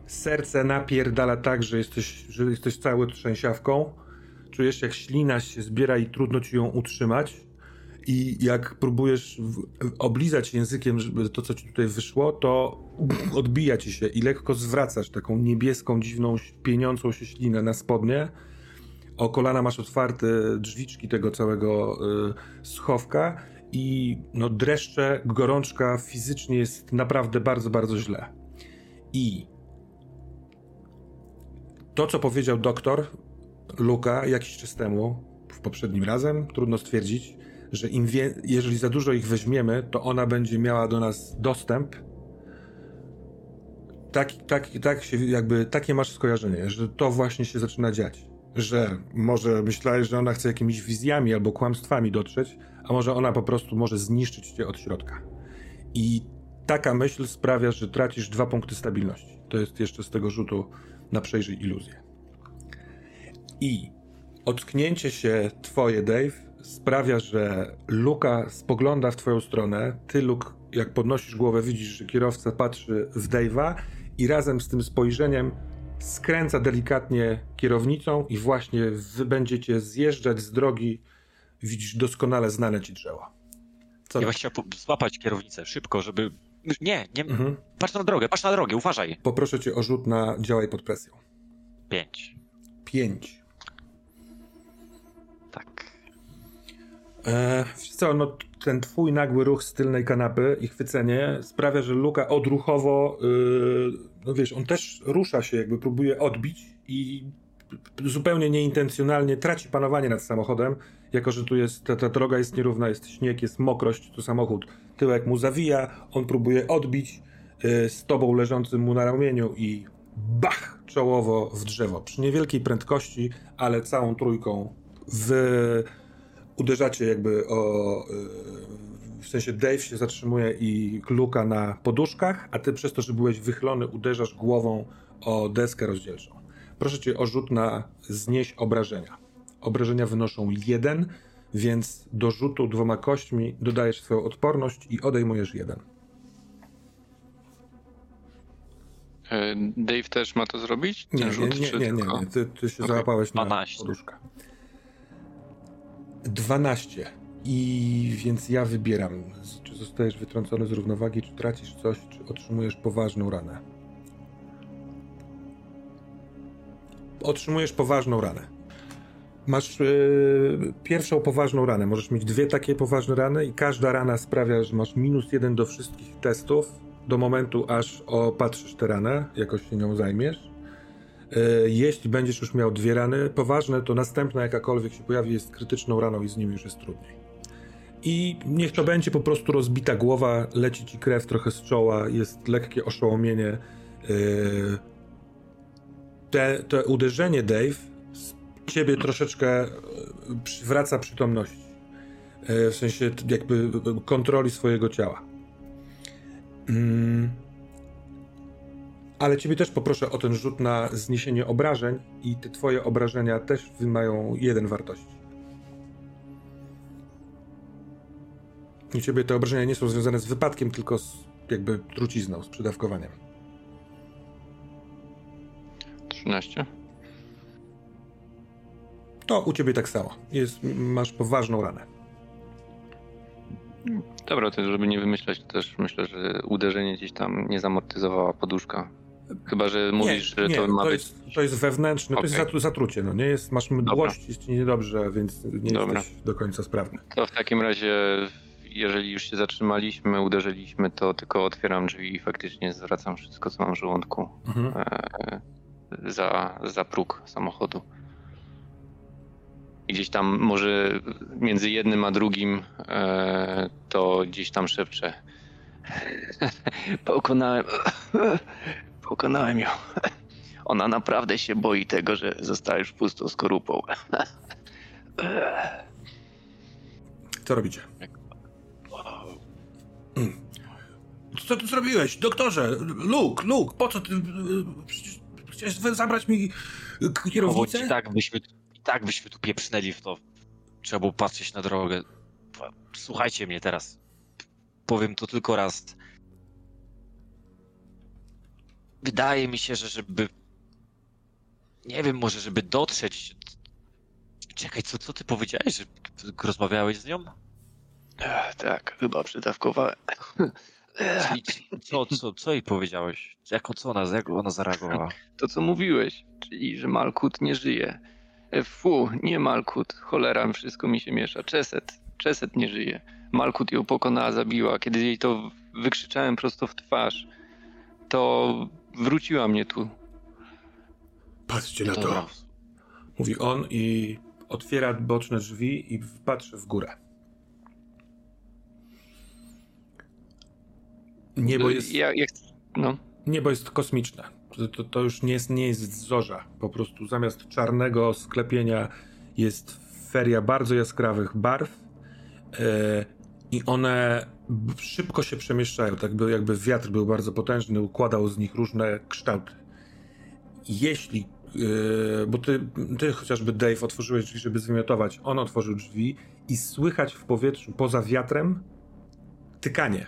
Serce napierdala tak, że jesteś, że jesteś cały trzęsiawką czujesz jak ślina się zbiera i trudno ci ją utrzymać. I jak próbujesz oblizać językiem żeby to, co ci tutaj wyszło, to odbija ci się i lekko zwracasz taką niebieską, dziwną, pieniącą się ślinę na spodnie. O kolana masz otwarte drzwiczki tego całego y, schowka i no dreszcze, gorączka fizycznie jest naprawdę bardzo, bardzo źle. I to, co powiedział doktor, Luka jakiś czas temu, w poprzednim razem, trudno stwierdzić, że im wie, jeżeli za dużo ich weźmiemy, to ona będzie miała do nas dostęp. Tak, tak, tak się jakby, takie masz skojarzenie, że to właśnie się zaczyna dziać. Że może myślałeś, że ona chce jakimiś wizjami albo kłamstwami dotrzeć, a może ona po prostu może zniszczyć cię od środka. I taka myśl sprawia, że tracisz dwa punkty stabilności. To jest jeszcze z tego rzutu na przejrzyj iluzję. I ocknięcie się twoje, Dave, sprawia, że Luka spogląda w twoją stronę. Ty, Luke, jak podnosisz głowę, widzisz, że kierowca patrzy w Dave'a i razem z tym spojrzeniem skręca delikatnie kierownicą i właśnie wy będziecie zjeżdżać z drogi. Widzisz doskonale znane ci drzewo. Co ja chciał złapać kierownicę szybko, żeby... Nie, nie... Mhm. Patrz na drogę, patrz na drogę, uważaj. Poproszę cię o rzut na działaj pod presją. Pięć. Pięć. E, co, no ten twój nagły ruch z tylnej kanapy i chwycenie sprawia, że Luka odruchowo, yy, no wiesz, on też rusza się, jakby próbuje odbić i zupełnie nieintencjonalnie traci panowanie nad samochodem, jako że tu jest, ta, ta droga jest nierówna, jest śnieg, jest mokrość, tu samochód tyłek mu zawija, on próbuje odbić yy, z tobą leżącym mu na ramieniu i bach, czołowo w drzewo. Przy niewielkiej prędkości, ale całą trójką w uderzacie jakby o... W sensie Dave się zatrzymuje i kluka na poduszkach, a ty przez to, że byłeś wychylony, uderzasz głową o deskę rozdzielczą. Proszę cię o rzut na znieść obrażenia. Obrażenia wynoszą jeden, więc do rzutu dwoma kośćmi dodajesz swoją odporność i odejmujesz jeden. E, Dave też ma to zrobić? Nie, nie, nie, nie, nie, nie. Ty, ty się okay. załapałeś na 12. poduszkę. 12. I więc ja wybieram, czy zostajesz wytrącony z równowagi, czy tracisz coś, czy otrzymujesz poważną ranę. Otrzymujesz poważną ranę. Masz yy, pierwszą poważną ranę. Możesz mieć dwie takie poważne rany, i każda rana sprawia, że masz minus jeden do wszystkich testów do momentu, aż opatrzysz tę ranę, jakoś się nią zajmiesz. E, jeśli będziesz już miał dwie rany poważne, to następna jakakolwiek się pojawi jest krytyczną raną i z nim już jest trudniej. I niech to będzie po prostu rozbita głowa, leci ci krew trochę z czoła, jest lekkie oszołomienie. E, te, uderzenie, Dave, ciebie troszeczkę e, przywraca przytomności. W sensie jakby kontroli swojego ciała. Mm ale ciebie też poproszę o ten rzut na zniesienie obrażeń i te twoje obrażenia też mają jeden wartości. U ciebie te obrażenia nie są związane z wypadkiem, tylko z jakby trucizną, z przydawkowaniem. 13. To u ciebie tak samo. Jest, masz poważną ranę. Dobra, to żeby nie wymyślać, to też myślę, że uderzenie gdzieś tam nie zamortyzowała poduszka Chyba, że mówisz, nie, że nie, to ma to być... Jest, to jest wewnętrzne, okay. to jest zatrucie, no nie jest, masz mdłość, jest ci niedobrze, więc nie Dobra. jesteś do końca sprawny. To w takim razie, jeżeli już się zatrzymaliśmy, uderzyliśmy, to tylko otwieram drzwi i faktycznie zwracam wszystko, co mam w żołądku mhm. e, za, za próg samochodu. I gdzieś tam może między jednym a drugim e, to gdzieś tam szepczę. Pokonałem Pokonałem ją. Ona naprawdę się boi tego, że została już pustą skorupą. Co robicie? Hmm. Co ty zrobiłeś? Doktorze! Luke, Luke, po co ty... Chciałeś zabrać mi kierownicę? No, i tak byśmy, i tak byśmy tu pieprznęli w to. Trzeba było patrzeć na drogę. Słuchajcie mnie teraz. Powiem to tylko raz. Wydaje mi się, że żeby. Nie wiem, może żeby dotrzeć. Czekaj, co, co ty powiedziałeś, że rozmawiałeś z nią? Ech, tak, chyba przydawkowałem. co, co, co jej powiedziałeś? Jak, co ona, jak ona zareagowała? To, co mówiłeś, czyli, że Malkut nie żyje. E, fu, nie Malkut, cholera, wszystko mi się miesza. Czeset, Czeset nie żyje. Malkut ją pokonała, zabiła. Kiedy jej to wykrzyczałem prosto w twarz, to wróciła mnie tu. Patrzcie na to. Mówi on i otwiera boczne drzwi i patrzy w górę. Niebo jest. Ja, ja, no. Niebo jest kosmiczne. To, to, już nie jest, nie jest zorza. Po prostu zamiast czarnego sklepienia jest feria bardzo jaskrawych barw. Yy, I one szybko się przemieszczają, tak by, jakby wiatr był bardzo potężny, układał z nich różne kształty. Jeśli, yy, bo ty, ty chociażby Dave otworzyłeś drzwi, żeby zwymiotować, on otworzył drzwi i słychać w powietrzu poza wiatrem tykanie.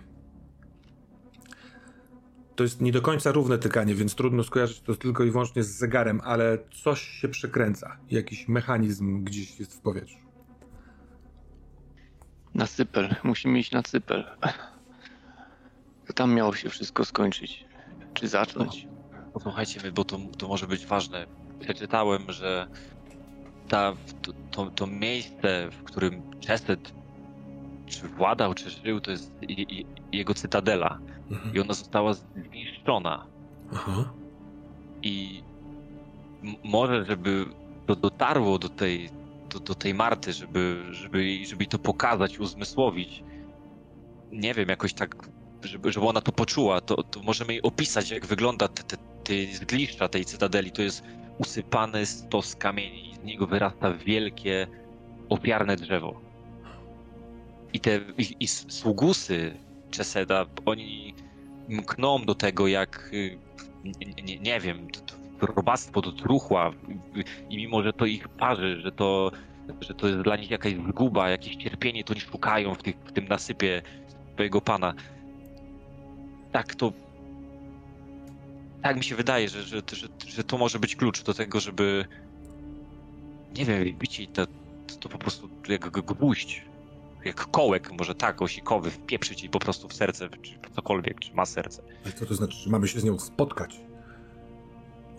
To jest nie do końca równe tykanie, więc trudno skojarzyć to tylko i wyłącznie z zegarem, ale coś się przekręca. Jakiś mechanizm gdzieś jest w powietrzu. Na Cypel. Musimy iść na Cypel. Tam miało się wszystko skończyć. Czy zacząć. Posłuchajcie mnie, bo to, to może być ważne. przeczytałem, że ta, to, to, to miejsce, w którym Chesed czy władał, czy żył, to jest i, i, jego cytadela. Mhm. I ona została zniszczona. Aha. I może, żeby to dotarło do tej, do, do tej Marty, żeby, żeby, żeby to pokazać, uzmysłowić. Nie wiem, jakoś tak, żeby, żeby ona to poczuła, to, to możemy jej opisać, jak wygląda te, te, te zgliszcza tej cytadeli. To jest usypany stos kamieni z niego wyrasta wielkie, ofiarne drzewo. I te i, i sługusy Czeseda, oni mkną do tego jak, y, nie, nie, nie wiem, robactwo do truchła i mimo, że to ich parzy, że to, że to jest dla nich jakaś zguba, jakieś cierpienie, to oni szukają w, tych, w tym nasypie swojego pana. Tak to tak mi się wydaje, że, że, że, że to może być klucz do tego, żeby nie wiem, bicie to, to po prostu jak gwóźdź, jak kołek, może tak, osikowy, wpieprzyć jej po prostu w serce, czy cokolwiek, czy ma serce. Ale co to znaczy, że mamy się z nią spotkać?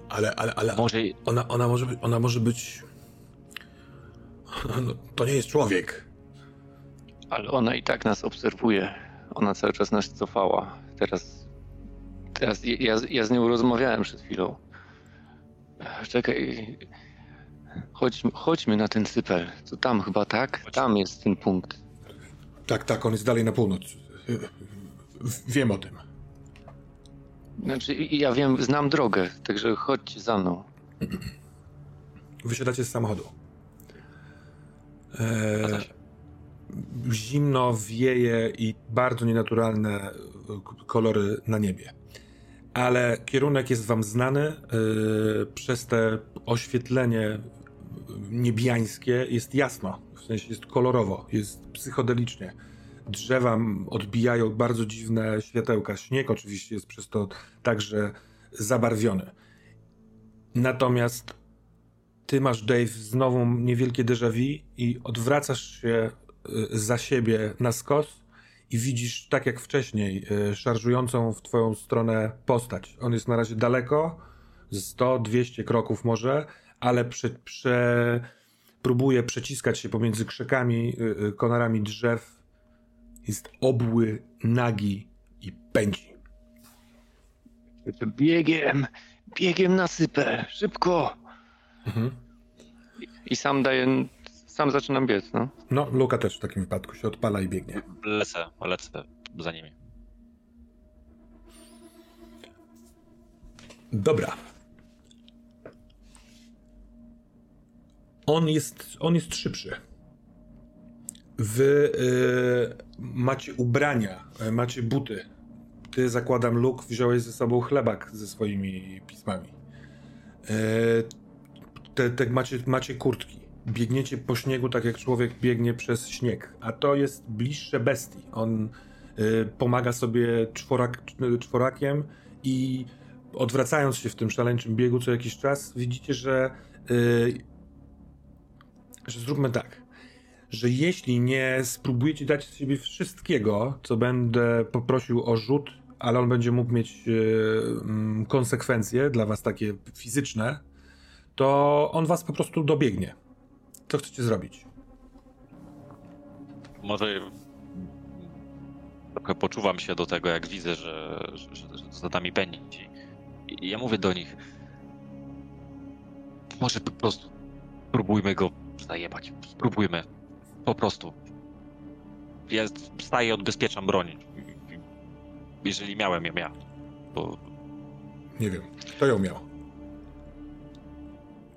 Ale, ale, ale może... ona, ona, może być, ona może być... No, to nie jest człowiek. Ale ona i tak nas obserwuje. Ona cały czas nas cofała. Teraz, teraz ja, ja z nią rozmawiałem przed chwilą. Czekaj. Chodźmy, chodźmy na ten sypel. To tam chyba, tak? Tam jest ten punkt. Tak, tak, on jest dalej na północ. Wiem o tym. Znaczy, ja wiem, znam drogę, także chodźcie za mną. Wysiadacie z samochodu. E, zimno wieje i bardzo nienaturalne kolory na niebie. Ale kierunek jest wam znany. E, przez te oświetlenie niebiańskie jest jasno. W sensie jest kolorowo, jest psychodelicznie drzewa odbijają bardzo dziwne światełka. Śnieg oczywiście jest przez to także zabarwiony. Natomiast ty masz, Dave, znowu niewielkie déjà vu i odwracasz się y, za siebie na skos i widzisz, tak jak wcześniej, y, szarżującą w twoją stronę postać. On jest na razie daleko, 100-200 kroków może, ale prze, prze, próbuje przeciskać się pomiędzy krzykami, y, konarami drzew jest obły, nagi i pędzi. Biegiem, biegiem na sypę, szybko. Mhm. I sam daję, sam zaczynam biec, no. No, Luka też w takim wypadku się odpala i biegnie. Lecę, lecę za nimi. Dobra. On jest, on jest szybszy. Wy y, macie ubrania, y, macie buty. Ty, zakładam, Luke, wziąłeś ze sobą chlebak ze swoimi pismami. Y, te, te macie, macie kurtki. Biegniecie po śniegu tak jak człowiek biegnie przez śnieg. A to jest bliższe bestii. On y, pomaga sobie czworak, czworakiem i odwracając się w tym szaleńczym biegu co jakiś czas, widzicie, że, y, że zróbmy tak że jeśli nie spróbujecie dać z siebie wszystkiego, co będę poprosił o rzut, ale on będzie mógł mieć yy, konsekwencje dla was takie fizyczne, to on was po prostu dobiegnie. Co chcecie zrobić? Może trochę poczuwam się do tego, jak widzę, że, że, że, że za nami pędzi. I ja mówię do nich, może po prostu spróbujmy go zajebać. Spróbujmy. Po prostu. Ja wstaję, odbezpieczam broń. Jeżeli miałem ją ja. Bo... Nie wiem. Kto ją miał?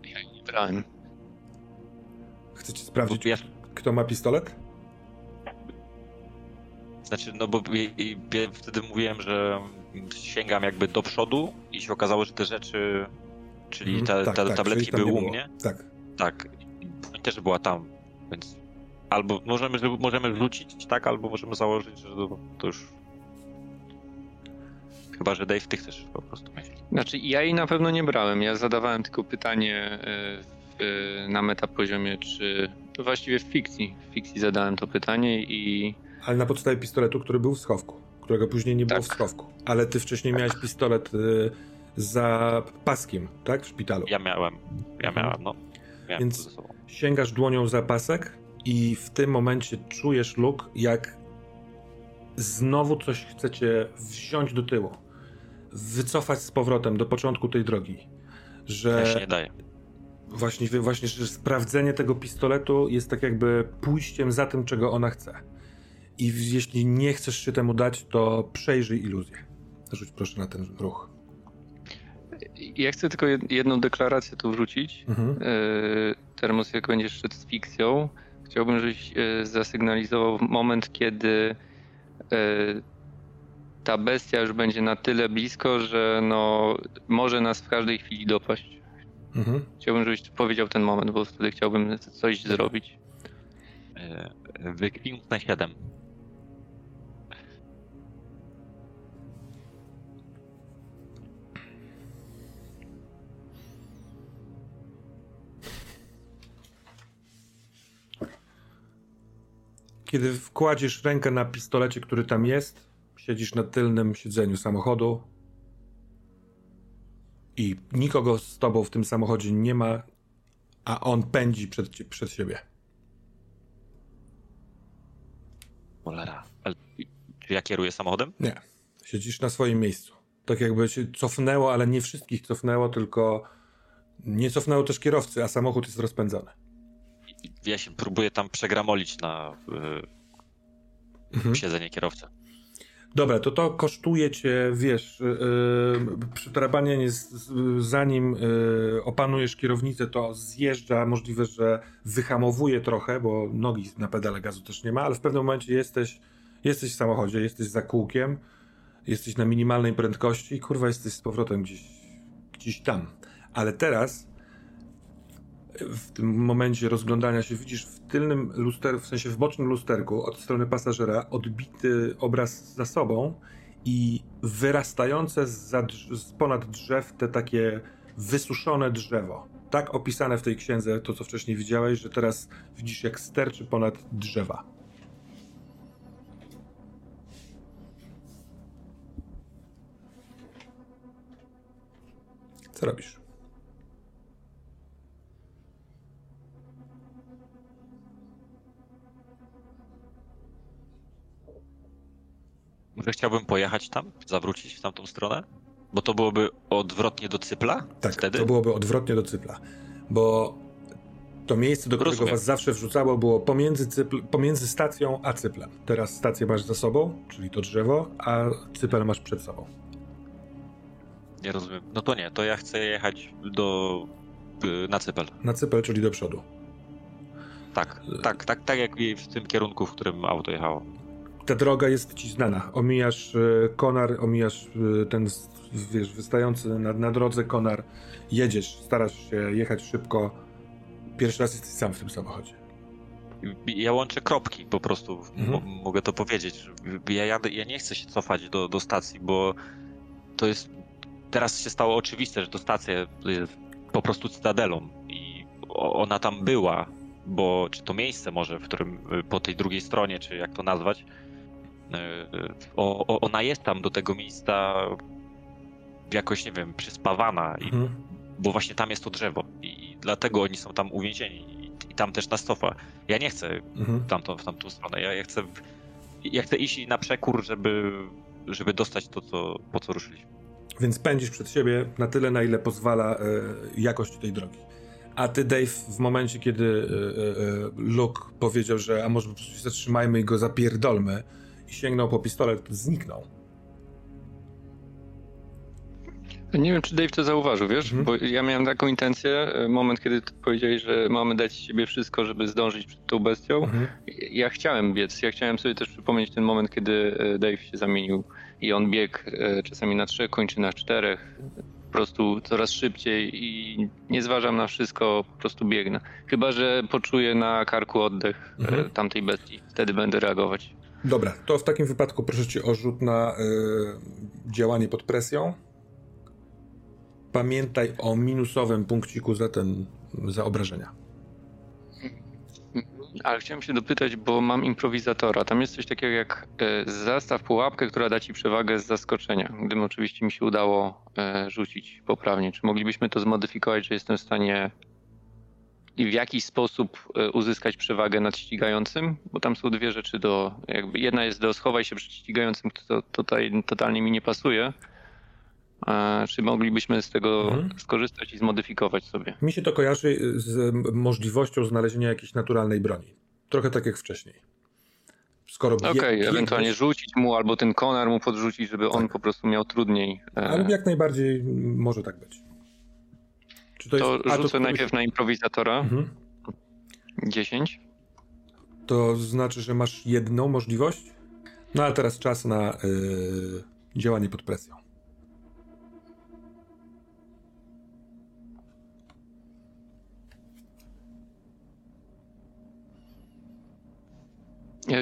Ja nie brałem. Chcecie sprawdzić, ja... kto ma pistolet? Znaczy, no bo ja, ja wtedy mówiłem, że sięgam jakby do przodu i się okazało, że te rzeczy, czyli mm, ta, tak, ta, tak, tabletki były u mnie. Tak. Tak. I też była tam, więc Albo możemy, możemy wrzucić, tak, albo możemy założyć, że to, to już. Chyba, że Dave, ty chcesz po prostu mieć. Znaczy, ja jej na pewno nie brałem. Ja zadawałem tylko pytanie e, w, na metapoziomie, czy. Właściwie w fikcji. W fikcji zadałem to pytanie i. Ale na podstawie pistoletu, który był w schowku, którego później nie było tak. w schowku. Ale ty wcześniej tak. miałeś pistolet y, za paskiem, tak? W szpitalu. Ja miałem, ja Mhm. miałem, no. Miałem Więc-. Sięgasz dłonią za pasek i w tym momencie czujesz, Luke, jak znowu coś chcecie wziąć do tyłu. Wycofać z powrotem do początku tej drogi. Że Ja się nie daję. Właśnie, właśnie, że sprawdzenie tego pistoletu jest tak jakby pójściem za tym, czego ona chce. I jeśli nie chcesz się temu dać, to przejrzyj iluzję. Rzuć proszę na ten ruch. Ja chcę tylko jed- jedną deklarację tu wrzucić. Mhm. Yy, Termos, jak będziesz szedł z fikcją, chciałbym, żebyś yy, zasygnalizował moment, kiedy yy, ta bestia już będzie na tyle blisko, że no, może nas w każdej chwili dopaść. Mhm. Chciałbym, żebyś powiedział ten moment, bo wtedy chciałbym coś zrobić. E, Wykwił na 7. Kiedy wkładziesz rękę na pistolecie, który tam jest, siedzisz na tylnym siedzeniu samochodu i nikogo z tobą w tym samochodzie nie ma, a on pędzi przed, przed siebie. Cholera. Ale, czy ja kieruję samochodem? Nie. Siedzisz na swoim miejscu. Tak jakby się cofnęło, ale nie wszystkich cofnęło, tylko nie cofnęło też kierowcy, a samochód jest rozpędzony. Ja się próbuję tam przegramolić na y, Mhm. siedzenie kierowcy. Dobra, to to kosztuje cię, wiesz, yy, przytrabanie, zanim yy, opanujesz kierownicę, to zjeżdża, możliwe, że wyhamowuje trochę, bo nogi na pedale gazu też nie ma, ale w pewnym momencie jesteś, jesteś w samochodzie, jesteś za kółkiem, jesteś na minimalnej prędkości i kurwa jesteś z powrotem gdzieś, gdzieś tam. Ale teraz w tym momencie rozglądania się widzisz w tylnym lusterku, w sensie w bocznym lusterku od strony pasażera odbity obraz za sobą i wyrastające z, z ponad drzew te takie wysuszone drzewo. Tak opisane w tej księdze, to co wcześniej widziałeś, że teraz widzisz jak sterczy ponad drzewa. Co robisz? Może chciałbym pojechać tam, zawrócić w tamtą stronę? Bo to byłoby odwrotnie do cypla Tak, wtedy? to byłoby odwrotnie do cypla, bo to miejsce, do którego Rozumiem. was zawsze wrzucało, było pomiędzy, cypl, pomiędzy stacją a cyplem. Teraz stację masz za sobą, czyli to drzewo, a cypel masz przed sobą. Nie rozumiem. No to nie, to ja chcę jechać do... y, na cypel. Na cypel, czyli do przodu. Tak, tak, tak, tak jak w tym kierunku, w którym auto jechało. Ta droga jest ci znana. Omijasz e, konar, omijasz e, ten, wiesz, wystający na, na drodze konar. Jedziesz, starasz się jechać szybko. Pierwszy raz jesteś sam w tym samochodzie. Ja łączę kropki po prostu, Mhm. mo- mogę to powiedzieć. Ja, jadę, ja nie chcę się cofać do, do stacji, bo to jest. Teraz się stało oczywiste, że to stacja jest po prostu cytadelą i ona tam była, bo czy to miejsce może, w którym y, po tej drugiej stronie, czy jak to nazwać, o, o, ona jest tam do tego miejsca jakoś, nie wiem, przyspawana i Mhm. bo właśnie tam jest to drzewo i dlatego oni są tam uwięzieni i, i tam też nas cofa. Ja nie chcę Mhm. w tamtą, w tamtą stronę, ja, ja, chcę, ja chcę iść na przekór, żeby, żeby dostać to, co, po co ruszyliśmy. Więc pędzisz przed siebie na tyle, na ile pozwala e, jakość tej drogi. A ty, Dave, w momencie, kiedy e, e, Luke powiedział, że a może zatrzymajmy i go zapierdolmy i sięgnął po pistolet, zniknął. Nie wiem, czy Dave to zauważył, wiesz? Mhm. Bo ja miałem taką intencję, e, moment, kiedy ty powiedziałeś, że mamy dać z siebie wszystko, żeby zdążyć przed tą bestią. Mhm. Ja chciałem biec, ja chciałem sobie też przypomnieć ten moment, kiedy e, Dave się zamienił i on biegł e, czasami na trzech, kończy na czterech, po prostu coraz szybciej i nie zważam na wszystko, po prostu biegnę. Chyba, że poczuję na karku oddech Mhm. tamtej bestii, wtedy będę reagować. Dobra, to w takim wypadku proszę cię o rzut na e, działanie pod presją. Pamiętaj o minusowym punkciku za ten, za obrażenia. Ale chciałem się dopytać, bo mam improwizatora. Tam jest coś takiego jak e, zastaw pułapkę, która da ci przewagę z zaskoczenia. Gdybym oczywiście mi się udało e, rzucić poprawnie. Czy moglibyśmy to zmodyfikować, że jestem w stanie i w jakiś sposób e, uzyskać przewagę nad ścigającym? Bo tam są dwie rzeczy do. Jakby jedna jest do schowaj się przed ścigającym, to tutaj totalnie mi nie pasuje. Czy moglibyśmy z tego mhm. skorzystać i zmodyfikować sobie? Mi się to kojarzy z możliwością znalezienia jakiejś naturalnej broni. Trochę tak jak wcześniej. Skoro Okej, okay, ewentualnie rzucić mu albo ten konar mu podrzucić, żeby tak. on po prostu miał trudniej. E, Ale jak najbardziej może tak być. Czy to, to jest... rzucę to najpierw na improwizatora. Mhm. 10. To znaczy, że masz jedną możliwość? No a teraz czas na yy, działanie pod presją.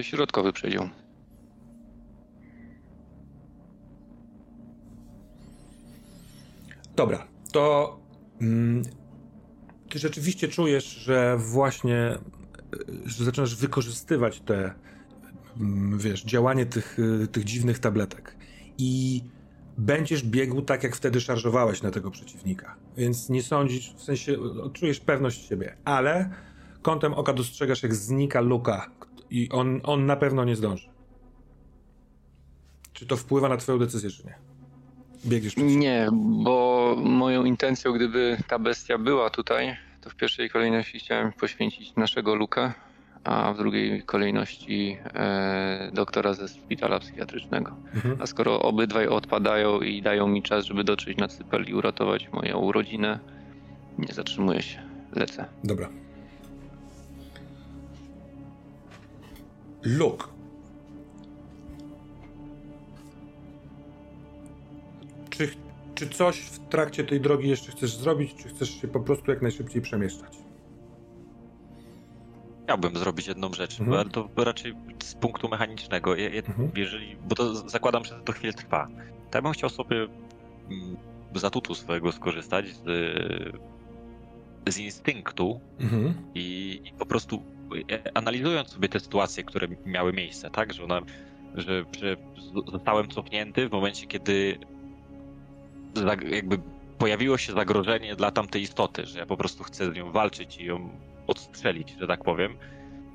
Środkowy przedział. Dobra, to ty rzeczywiście czujesz, że właśnie że zaczynasz wykorzystywać te, mm, wiesz, działanie tych, tych dziwnych tabletek. I będziesz biegł tak, jak wtedy szarżowałeś na tego przeciwnika. Więc nie sądzisz, w sensie czujesz pewność siebie, ale kątem oka dostrzegasz, jak znika luka, i on, on na pewno nie zdąży. Czy to wpływa na twoją decyzję, czy nie? Biegniesz przeciw. Nie, bo moją intencją, gdyby ta bestia była tutaj, to w pierwszej kolejności chciałem poświęcić naszego Luka, a w drugiej kolejności e, doktora ze szpitala psychiatrycznego. Mhm. A skoro obydwaj odpadają i dają mi czas, żeby dotrzeć na Cypel i uratować moją rodzinę, nie zatrzymuję się, lecę. Dobra. Luke. Czy, coś w trakcie tej drogi jeszcze chcesz zrobić, czy chcesz się po prostu jak najszybciej przemieszczać? Chciałbym zrobić jedną rzecz, mhm. ale to raczej z punktu mechanicznego. Je, mhm. jeżeli, bo to zakładam, że to chwilę trwa. To ja bym chciał sobie mm, z atutu swojego skorzystać, z, z instynktu mhm. i, i po prostu analizując sobie te sytuacje, które miały miejsce, tak, że, ona, że, że zostałem cofnięty w momencie, kiedy jakby pojawiło się zagrożenie dla tamtej istoty, że ja po prostu chcę z nią walczyć i ją odstrzelić, że tak powiem.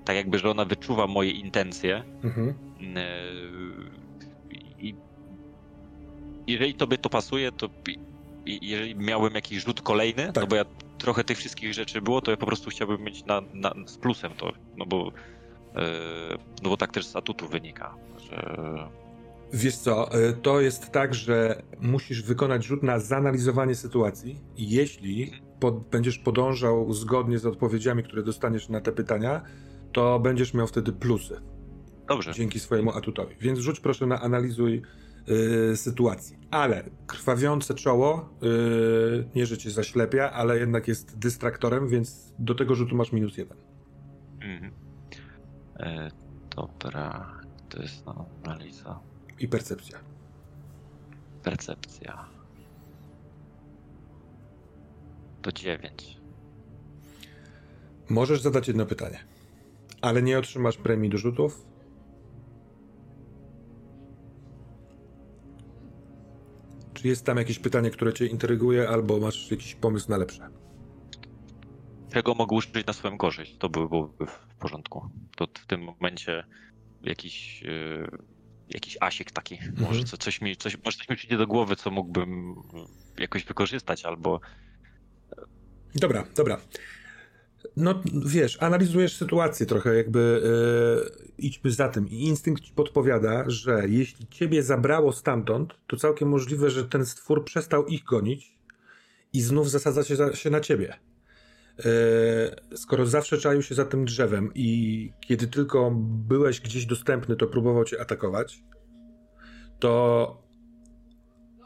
Tak jakby, że ona wyczuwa moje intencje. Mhm. E, I jeżeli tobie to pasuje, to jeżeli miałbym jakiś rzut kolejny, no tak. no bo ja trochę tych wszystkich rzeczy było, to ja po prostu chciałbym mieć na, na z plusem to, no bo, yy, no bo tak też z statutu wynika, że... Wiesz co, e, to jest tak, że musisz wykonać rzut na zanalizowanie sytuacji i jeśli pod, będziesz podążał zgodnie z odpowiedziami, które dostaniesz na te pytania, to będziesz miał wtedy plusy. Dobrze. Dzięki swojemu atutowi. Więc rzuć proszę na analizuj Y, sytuacji. Ale krwawiące czoło, yy, nie że cię zaślepia, ale jednak jest dystraktorem, więc do tego rzutu masz minus jeden. Mhm. E, dobra, to jest no, analiza. I percepcja. Percepcja. To dziewięć. Możesz zadać jedno pytanie, ale nie otrzymasz premii do rzutów, Czy jest tam jakieś pytanie, które cię interyguje, albo masz jakiś pomysł na lepsze? Czego mogę użyć na swoją korzyść? To byłoby w porządku. To w tym momencie jakiś, yy, jakiś asiek taki. Mhm. Może co, coś mi, coś, może coś mi przyjdzie do głowy, co mógłbym jakoś wykorzystać, albo. Dobra, dobra. No wiesz, analizujesz sytuację trochę, jakby yy, idźmy za tym. I instynkt ci podpowiada, że jeśli ciebie zabrało stamtąd, to całkiem możliwe, że ten stwór przestał ich gonić i znów zasadza się, za, się na ciebie. Yy, skoro zawsze czaił się za tym drzewem i kiedy tylko byłeś gdzieś dostępny, to próbował cię atakować, to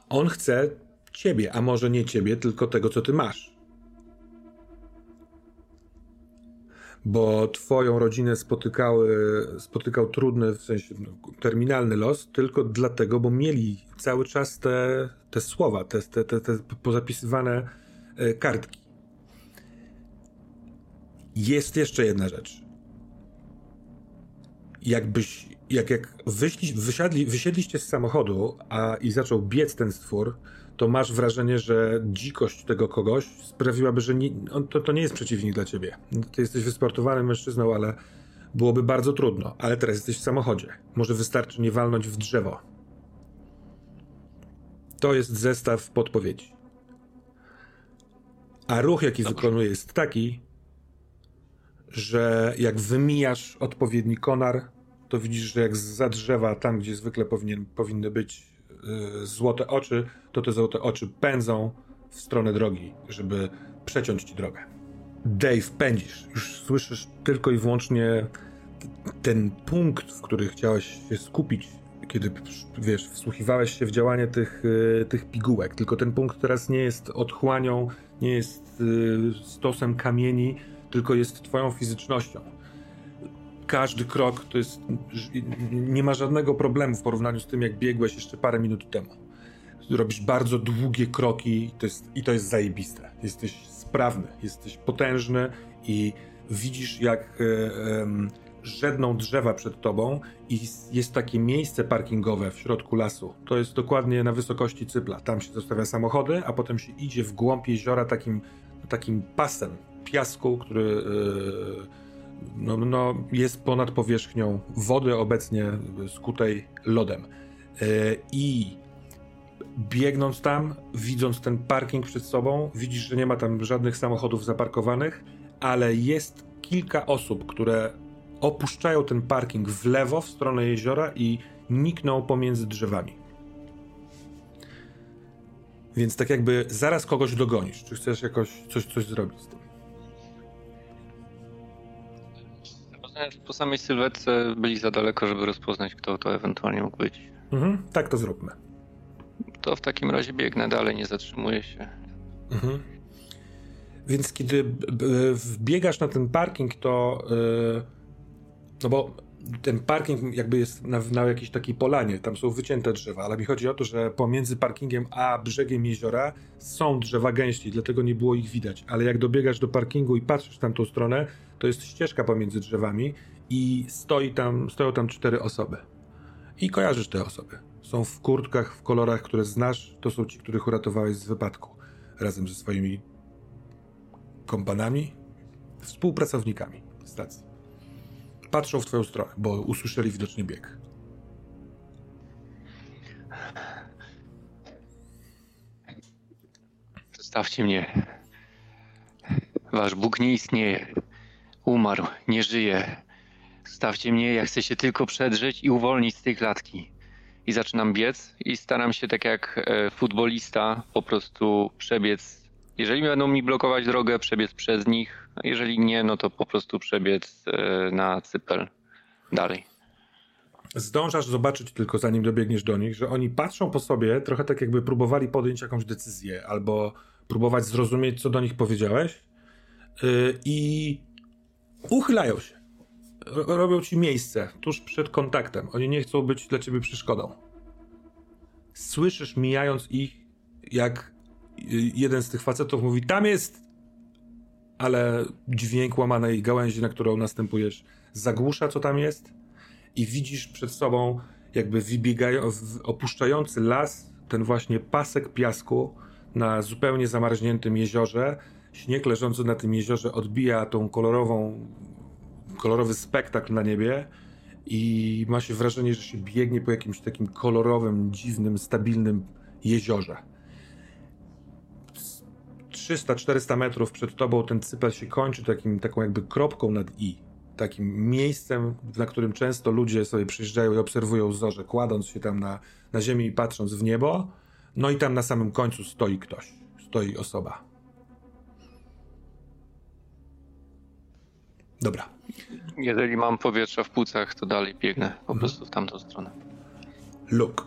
on chce ciebie, a może nie ciebie, tylko tego, co ty masz. bo twoją rodzinę spotykały, spotykał trudny, w sensie no, terminalny los, tylko dlatego, bo mieli cały czas te, te słowa, te, te, te, te pozapisywane e, kartki. Jest jeszcze jedna rzecz. Jakbyś, jak, jak wyśli, wysiadli, wysiedliście z samochodu a, i zaczął biec ten stwór, to masz wrażenie, że dzikość tego kogoś sprawiłaby, że nie, on, to, to nie jest przeciwnik dla ciebie. Ty jesteś wysportowanym mężczyzną, ale byłoby bardzo trudno. Ale teraz jesteś w samochodzie. Może wystarczy nie walnąć w drzewo. To jest zestaw podpowiedzi. A ruch, jaki Dobrze. wykonuje, jest taki, że jak wymijasz odpowiedni konar, to widzisz, że jak za drzewa, tam gdzie zwykle powinien, powinny być yy, złote oczy, to te złote oczy pędzą w stronę drogi, żeby przeciąć ci drogę. Dave, pędzisz. Już słyszysz tylko i wyłącznie ten punkt, w który chciałeś się skupić, kiedy, wiesz, wsłuchiwałeś się w działanie tych, yy, tych pigułek. Tylko ten punkt teraz nie jest otchłanią, nie jest yy, stosem kamieni, tylko jest twoją fizycznością. Każdy krok to jest. Nie ma żadnego problemu w porównaniu z tym, jak biegłeś jeszcze parę minut temu. Robisz bardzo długie kroki to jest, i to jest zajebiste. Jesteś sprawny, jesteś potężny i widzisz, jak. Yy, żedną drzewa przed tobą i jest takie miejsce parkingowe w środku lasu. To jest dokładnie na wysokości cypla. Tam się zostawia samochody, a potem się idzie w głąb jeziora takim, takim pasem piasku, który yy, no, no, jest ponad powierzchnią wody obecnie skutej lodem. Yy, I biegnąc tam, widząc ten parking przed sobą, widzisz, że nie ma tam żadnych samochodów zaparkowanych, ale jest kilka osób, które opuszczają ten parking w lewo w stronę jeziora i nikną pomiędzy drzewami. Więc tak jakby zaraz kogoś dogonisz. Czy chcesz jakoś coś, coś zrobić z tym? Po samej sylwetce byli za daleko, żeby rozpoznać, kto to ewentualnie mógł być. Mhm, tak to zróbmy. To w takim razie biegnę dalej, nie zatrzymuję się. Mhm. Więc kiedy wbiegasz na ten parking, to yy, no bo ten parking jakby jest na, na jakiejś takiej polanie, tam są wycięte drzewa, ale mi chodzi o to, że pomiędzy parkingiem a brzegiem jeziora są drzewa gęściej, dlatego nie było ich widać. Ale jak dobiegasz do parkingu i patrzysz w tamtą stronę, to jest ścieżka pomiędzy drzewami i stoi tam, stoją tam cztery osoby. I kojarzysz te osoby. Są w kurtkach, w kolorach, które znasz. To są ci, których uratowałeś z wypadku. Razem ze swoimi kompanami, współpracownikami stacji patrzą w twoją stronę, bo usłyszeli widocznie bieg. Zostawcie mnie. Wasz Bóg nie istnieje. Umarł, nie żyje. Zostawcie mnie, ja chcę się tylko przedrzeć i uwolnić z tej klatki. I zaczynam biec i staram się tak jak e, futbolista po prostu przebiec. Jeżeli będą mi blokować drogę, przebiec przez nich, jeżeli nie, no to po prostu przebiec e, na cypel dalej. Zdążasz zobaczyć tylko zanim dobiegniesz do nich, że oni patrzą po sobie trochę tak jakby próbowali podjąć jakąś decyzję albo próbować zrozumieć, co do nich powiedziałeś yy, i uchylają się. Robią ci miejsce tuż przed kontaktem. Oni nie chcą być dla ciebie przeszkodą. Słyszysz, mijając ich, jak y, jeden z tych facetów mówi: Tam jest ale dźwięk łamanej gałęzi, na którą następujesz, zagłusza, co tam jest i widzisz przed sobą jakby opuszczający las, ten właśnie pasek piasku na zupełnie zamarzniętym jeziorze. Śnieg leżący na tym jeziorze odbija tą kolorową, kolorowy spektakl na niebie i ma się wrażenie, że się biegnie po jakimś takim kolorowym, dziwnym, stabilnym jeziorze. 300-400 metrów przed tobą ten cypel się kończy takim, taką jakby kropką nad i. Takim miejscem, na którym często ludzie sobie przyjeżdżają i obserwują zorze, kładąc się tam na, na ziemi i patrząc w niebo. No i tam na samym końcu stoi ktoś, stoi osoba. Dobra. Jeżeli mam powietrza w płucach, to dalej biegnę po mhm. prostu w tamtą stronę. Luke.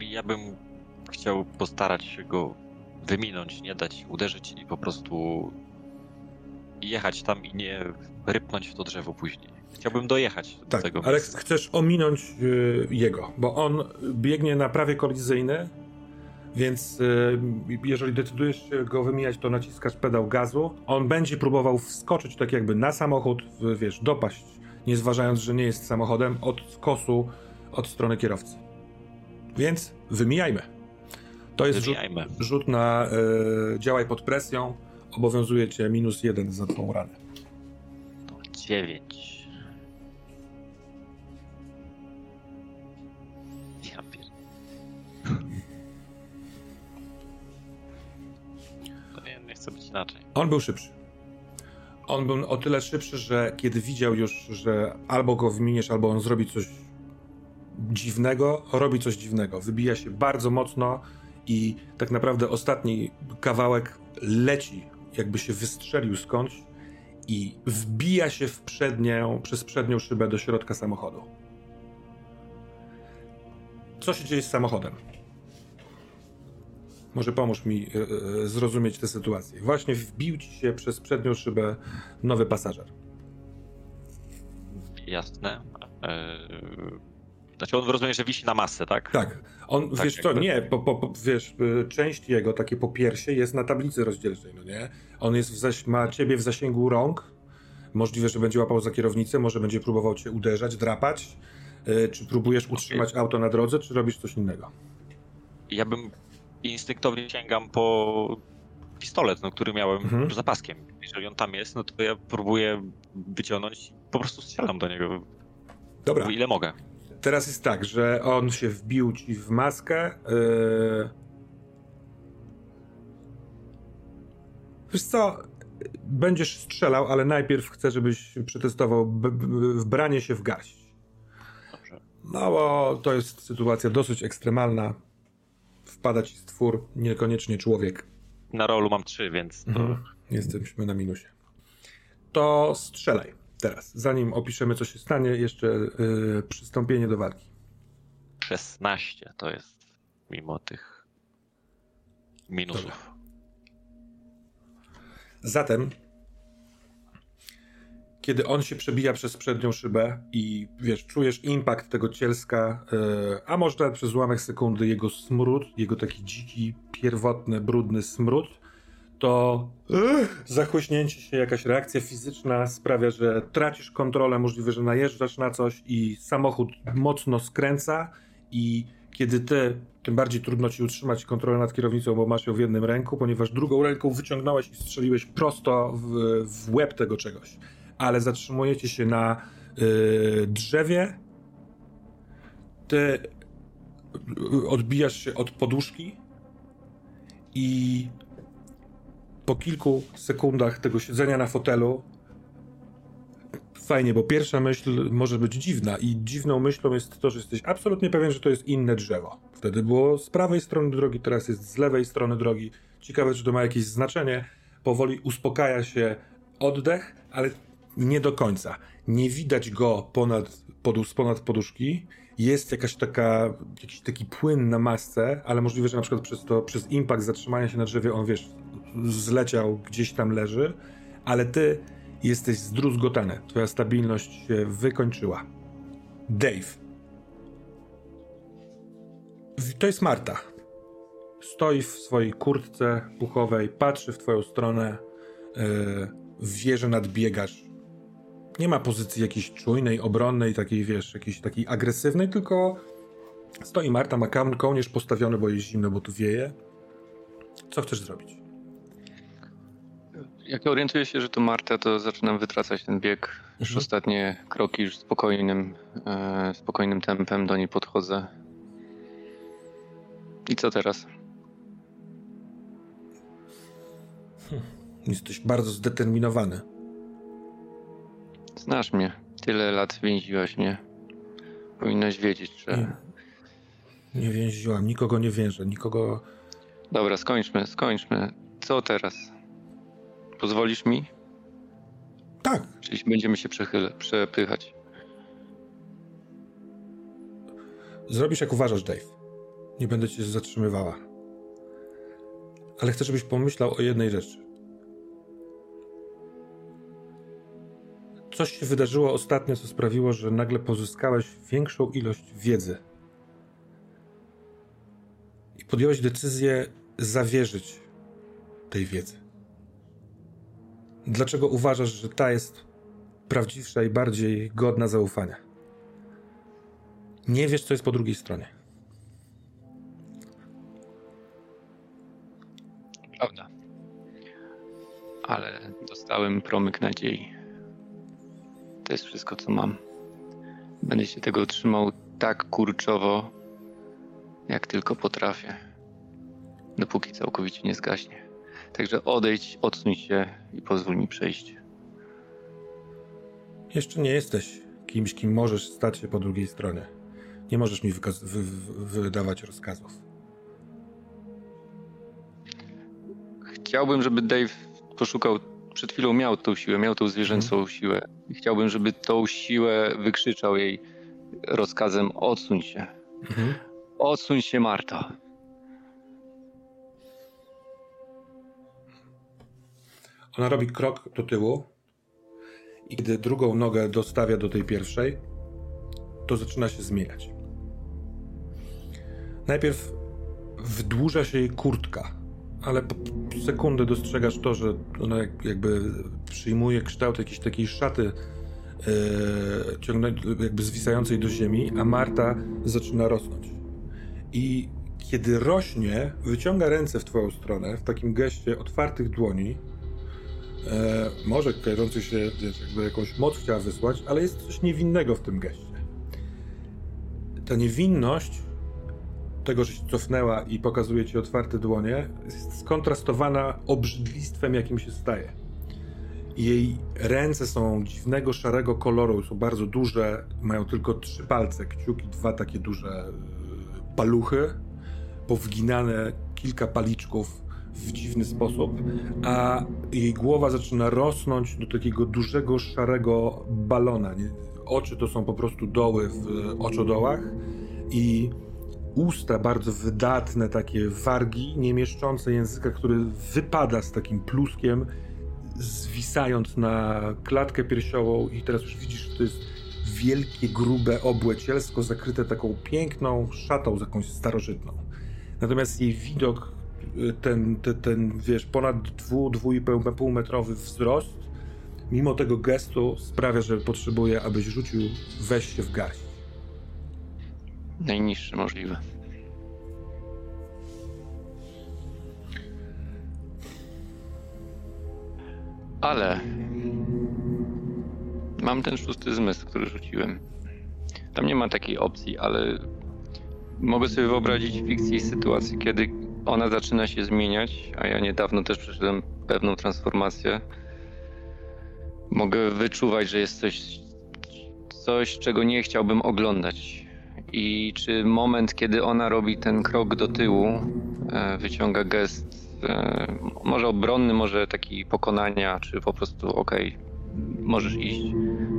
Ja bym chciał postarać się go wyminąć, nie dać uderzyć i po prostu jechać tam i nie rypnąć w to drzewo później. Chciałbym dojechać do tak, tego ale chcesz ominąć y, jego, bo on biegnie na prawie kolizyjny, Więc y, jeżeli decydujesz się go wymijać, to naciskasz pedał gazu. On będzie próbował wskoczyć tak jakby na samochód, wiesz, dopaść, nie zważając, że nie jest samochodem, od kosu, od strony kierowcy. Więc wymijajmy. To jest rzut, rzut, na y, działaj pod presją. Obowiązuje cię minus jeden za tą ranę. Dziewięć. chce być inaczej. On był szybszy. On był o tyle szybszy, że kiedy widział już, że albo go wyminiesz, albo on zrobi coś dziwnego, robi coś dziwnego. Wybija się bardzo mocno i tak naprawdę ostatni kawałek leci, jakby się wystrzelił skądś i wbija się w przednią, przez przednią szybę do środka samochodu. Co się dzieje z samochodem? Może pomóż mi e, e, zrozumieć tę sytuację. Właśnie wbił ci się przez przednią szybę nowy pasażer. Jasne. E, znaczy on rozumie, że wisi na masę, tak? Tak. On, tak, wiesz co, nie, po, po, wiesz, część jego, takie popiersie jest na tablicy rozdzielczej, no nie? On jest w zaś, ma ciebie w zasięgu rąk, możliwe, że będzie łapał za kierownicę, może będzie próbował cię uderzać, drapać, czy próbujesz utrzymać okay. auto na drodze, czy robisz coś innego? Ja bym instynktownie sięgam po pistolet, no, który miałem mhm. za paskiem. Jeżeli on tam jest, no to ja próbuję wyciągnąć po prostu strzelam do niego. Dobra. Ile mogę. Teraz jest tak, że on się wbił ci w maskę. Yy... Wiesz co, będziesz strzelał, ale najpierw chcę, żebyś przetestował wbranie się w garść. Dobrze. No bo to jest sytuacja dosyć ekstremalna wpada ci stwór, niekoniecznie człowiek. Na rolu mam trzy, więc to... Mhm. Jesteśmy na minusie. To strzelaj teraz. Zanim opiszemy, co się stanie, jeszcze yy, przystąpienie do walki. 16 to jest mimo tych minusów. Dobra. Zatem kiedy on się przebija przez przednią szybę i wiesz, czujesz impact tego cielska, yy, a może nawet przez ułamek sekundy jego smród, jego taki dziki, pierwotny, brudny smród, to zachłyśnięcie się, jakaś reakcja fizyczna sprawia, że tracisz kontrolę, możliwe, że najeżdżasz na coś i samochód mocno skręca i kiedy ty, tym bardziej trudno ci utrzymać kontrolę nad kierownicą, bo masz ją w jednym ręku, ponieważ drugą ręką wyciągnąłeś i strzeliłeś prosto w, w łeb tego czegoś ale zatrzymujecie się na yy, drzewie. Ty odbijasz się od poduszki i po kilku sekundach tego siedzenia na fotelu fajnie, bo pierwsza myśl może być dziwna i dziwną myślą jest to, że jesteś absolutnie pewien, że to jest inne drzewo. Wtedy było z prawej strony drogi, teraz jest z lewej strony drogi. Ciekawe, czy to ma jakieś znaczenie. Powoli uspokaja się oddech, ale nie do końca. Nie widać go ponad, pod, ponad poduszki. Jest jakaś taka, jakiś taki płyn na masce, ale możliwe, że na przykład przez to, przez impact zatrzymania się na drzewie on, wiesz, zleciał, gdzieś tam leży, ale ty jesteś zdruzgotany. Twoja stabilność się wykończyła. Dave. To jest Marta. Stoi w swojej kurtce puchowej, patrzy w twoją stronę, yy, wie, że nadbiegasz nie ma pozycji jakiejś czujnej, obronnej, takiej, wiesz, jakiejś takiej agresywnej, tylko stoi Marta, ma kołnierz postawiony, bo jest zimno, bo tu wieje. Co chcesz zrobić? Jak orientuję się, że to Marta, to zaczynam wytracać ten bieg. Już mhm. ostatnie kroki już spokojnym, e, spokojnym tempem do niej podchodzę. I co teraz? Hm. Jesteś bardzo zdeterminowany. Znasz mnie. Tyle lat więziłaś mnie. Powinnaś wiedzieć, że... Nie, nie więziłam. Nikogo nie więżę. Nikogo... Dobra, skończmy, skończmy. Co teraz? Pozwolisz mi? Tak. Czyli będziemy się przechyle, przepychać. Zrobisz jak uważasz, Dave. Nie będę cię zatrzymywała. Ale chcę, żebyś pomyślał o jednej rzeczy. Coś się wydarzyło ostatnio, co sprawiło, że nagle pozyskałeś większą ilość wiedzy. I podjąłeś decyzję zawierzyć tej wiedzy. Dlaczego uważasz, że ta jest prawdziwsza i bardziej godna zaufania? Nie wiesz, co jest po drugiej stronie. Prawda. Ale dostałem promyk nadziei. To jest wszystko, co mam. Będę się tego trzymał tak kurczowo, jak tylko potrafię. Dopóki całkowicie nie zgaśnie. Także odejdź, odsuń się i pozwól mi przejść. Jeszcze nie jesteś kimś, kim możesz stać się po drugiej stronie. Nie możesz mi wy wydawać rozkazów. Chciałbym, żeby Dave poszukał. Przed chwilą miał tą siłę, miał tą zwierzęcą hmm. siłę. I chciałbym, żeby tą siłę wykrzyczał jej rozkazem: odsuń się. Mhm. Odsuń się, Marta. Ona robi krok do tyłu i gdy drugą nogę dostawia do tej pierwszej, to zaczyna się zmieniać. Najpierw wydłuża się jej kurtka, ale po sekundę dostrzegasz to, że ona jakby przyjmuje kształt jakiejś takiej szaty ciągnę, jakby zwisającej do ziemi, a Marta zaczyna rosnąć. I kiedy rośnie, wyciąga ręce w twoją stronę w takim geście otwartych dłoni, e, może kojarzący się, jakby jakąś moc chciała wysłać, ale jest coś niewinnego w tym geście. Ta niewinność tego, że się cofnęła i pokazuje ci otwarte dłonie, jest skontrastowana obrzydlistwem, jakim się staje. Jej ręce są dziwnego, szarego koloru, są bardzo duże, mają tylko trzy palce, kciuki, dwa takie duże e, paluchy, powginane kilka paliczków w dziwny sposób, a jej głowa zaczyna rosnąć do takiego dużego, szarego balona. Oczy to są po prostu doły w oczodołach i usta bardzo wydatne, takie wargi, nie mieszczące języka, który wypada z takim pluskiem, zwisając na klatkę piersiową i teraz już widzisz, że to jest wielkie, grube obłe cielsko zakryte taką piękną szatą, jakąś starożytną. Natomiast jej widok ten, ten, ten wiesz, ponad dwu, dwu i pół metrowy wzrost, mimo tego gestu sprawia, że potrzebuje, abyś rzucił weź się w garść. Najniższy możliwy. Ale mam ten szósty zmysł, który rzuciłem. Tam nie ma takiej opcji, ale mogę sobie wyobrazić w fikcji sytuacji, kiedy ona zaczyna się zmieniać, a ja niedawno też przeszedłem pewną transformację. Mogę wyczuwać, że jest coś, coś, czego nie chciałbym oglądać. I czy moment, kiedy ona robi ten krok do tyłu, e, wyciąga gest, e, może obronny, może taki pokonania, czy po prostu okej, okay, możesz iść.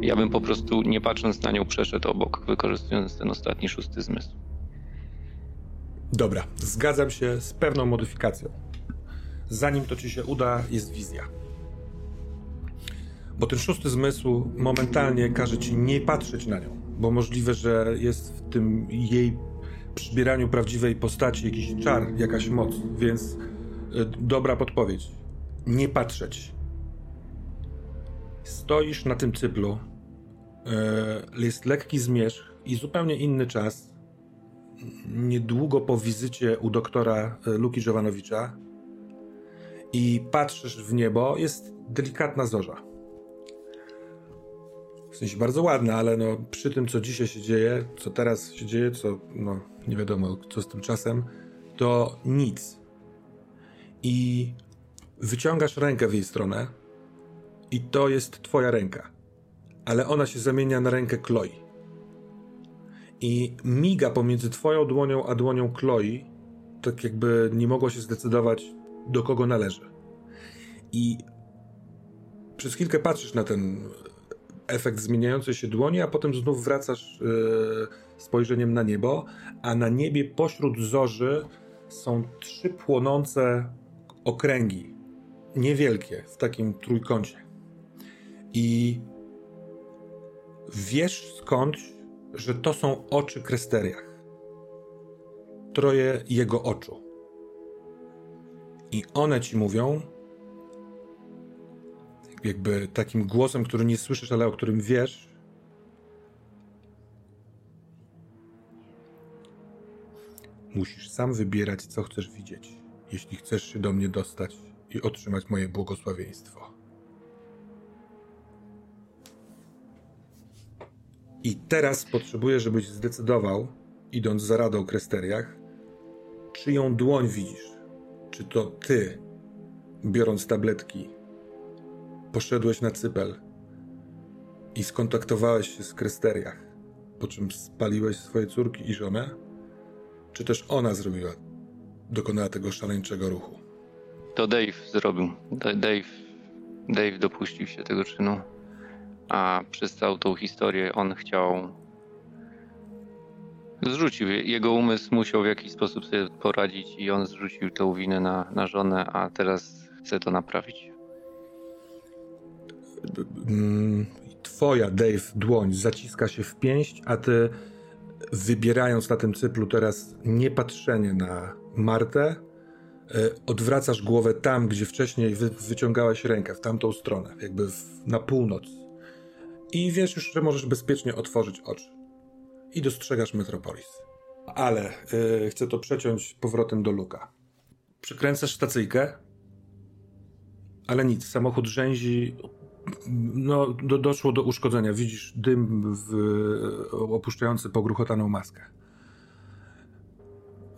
Ja bym po prostu, nie patrząc na nią, przeszedł obok, wykorzystując ten ostatni szósty zmysł. Dobra, zgadzam się z pewną modyfikacją. Zanim to ci się uda, jest wizja. Bo ten szósty zmysł momentalnie każe ci nie patrzeć na nią, bo możliwe, że jest w tym jej przybieraniu prawdziwej postaci jakiś czar, jakaś moc, więc y, dobra podpowiedź. Nie patrzeć. Stoisz na tym cyklu, y, jest lekki zmierzch i zupełnie inny czas, niedługo po wizycie u doktora e, Luki Żowanowicza i patrzysz w niebo, jest delikatna zorza. W sensie bardzo ładna, ale no, przy tym, co dzisiaj się dzieje, co teraz się dzieje, co no, nie wiadomo, co z tym czasem, to nic. I wyciągasz rękę w jej stronę i to jest twoja ręka. Ale ona się zamienia na rękę Chloe i miga pomiędzy twoją dłonią a dłonią Chloe, tak jakby nie mogło się zdecydować, do kogo należy. I przez chwilkę patrzysz na ten efekt zmieniającej się dłoni, a potem znów wracasz yy, spojrzeniem na niebo, a na niebie pośród zorzy są trzy płonące okręgi, niewielkie, w takim trójkącie. I wiesz skąd że to są oczy Kresteriach. troje jego oczu. I one ci mówią, jakby takim głosem, który nie słyszysz, ale o którym wiesz. Musisz sam wybierać, co chcesz widzieć, jeśli chcesz się do mnie dostać i otrzymać moje błogosławieństwo. I teraz potrzebuję, żebyś zdecydował, idąc za radą Kresteriach, czyją dłoń widzisz. Czy to ty, biorąc tabletki, poszedłeś na cypel i skontaktowałeś się z Kresteriach, po czym spaliłeś swoje córki i żonę? Czy też ona zrobiła, dokonała tego szaleńczego ruchu? To Dave zrobił. Dave, Dave dopuścił się tego czynu a przez całą tą historię on chciał. Zrzucił. Jego umysł musiał w jakiś sposób sobie poradzić i on zrzucił tą winę na, na żonę, a teraz chce to naprawić. Mm, twoja, Dave, dłoń zaciska się w pięść, a ty wybierając na tym cyplu teraz niepatrzenie na Martę, e, odwracasz głowę tam, gdzie wcześniej wy, rękę, w tamtą stronę, jakby w, na północ i wiesz już, że możesz bezpiecznie otworzyć oczy. I dostrzegasz Metropolis. Ale yy, chcę to przeciąć powrotem do Luka. Przykręcasz stacyjkę, ale nic, samochód rzęzi. No, do, doszło do uszkodzenia. Widzisz dym w, opuszczający pogruchotaną maskę.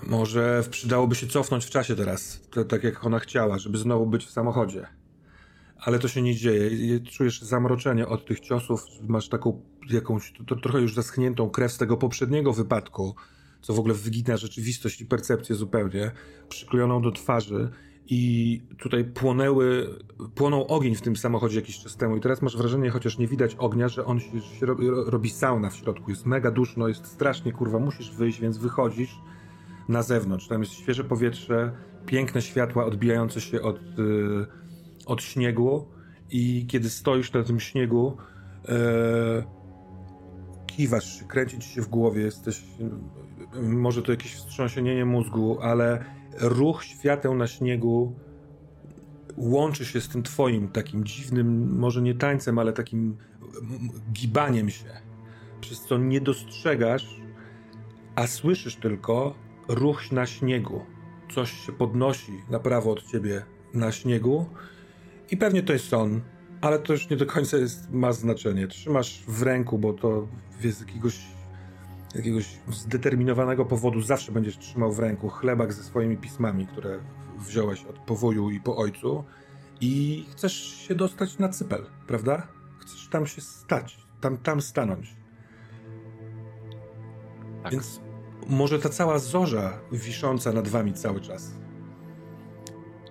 Może przydałoby się cofnąć w czasie teraz, tak jak ona chciała, żeby znowu być w samochodzie ale to się nie dzieje. Czujesz zamroczenie od tych ciosów, masz taką jakąś to, trochę już zaschniętą krew z tego poprzedniego wypadku, co w ogóle wygina rzeczywistość i percepcję zupełnie, przyklejoną do twarzy. I tutaj płonęły, płonął ogień w tym samochodzie jakiś czas temu. I teraz masz wrażenie, chociaż nie widać ognia, że on się, się robi, robi sauna w środku, jest mega duszno, jest strasznie, kurwa, musisz wyjść, więc wychodzisz na zewnątrz, tam jest świeże powietrze, piękne światła odbijające się od... Yy, od śniegu i kiedy stoisz na tym śniegu, e, kiwasz kręci ci się w głowie, jesteś, może to jakieś wstrząsienie mózgu, ale ruch świateł na śniegu łączy się z tym twoim takim dziwnym, może nie tańcem, ale takim gibaniem się, przez co nie dostrzegasz, a słyszysz tylko ruch na śniegu. Coś się podnosi na prawo od ciebie na śniegu i pewnie to jest on, ale to już nie do końca jest, ma znaczenie. Trzymasz w ręku, bo to z jakiegoś, jakiegoś zdeterminowanego powodu zawsze będziesz trzymał w ręku chlebak ze swoimi pismami, które wziąłeś od powoju i po ojcu i chcesz się dostać na cypel, prawda? Chcesz tam się stać, tam, tam stanąć. Tak. Więc może ta cała zorza wisząca nad wami cały czas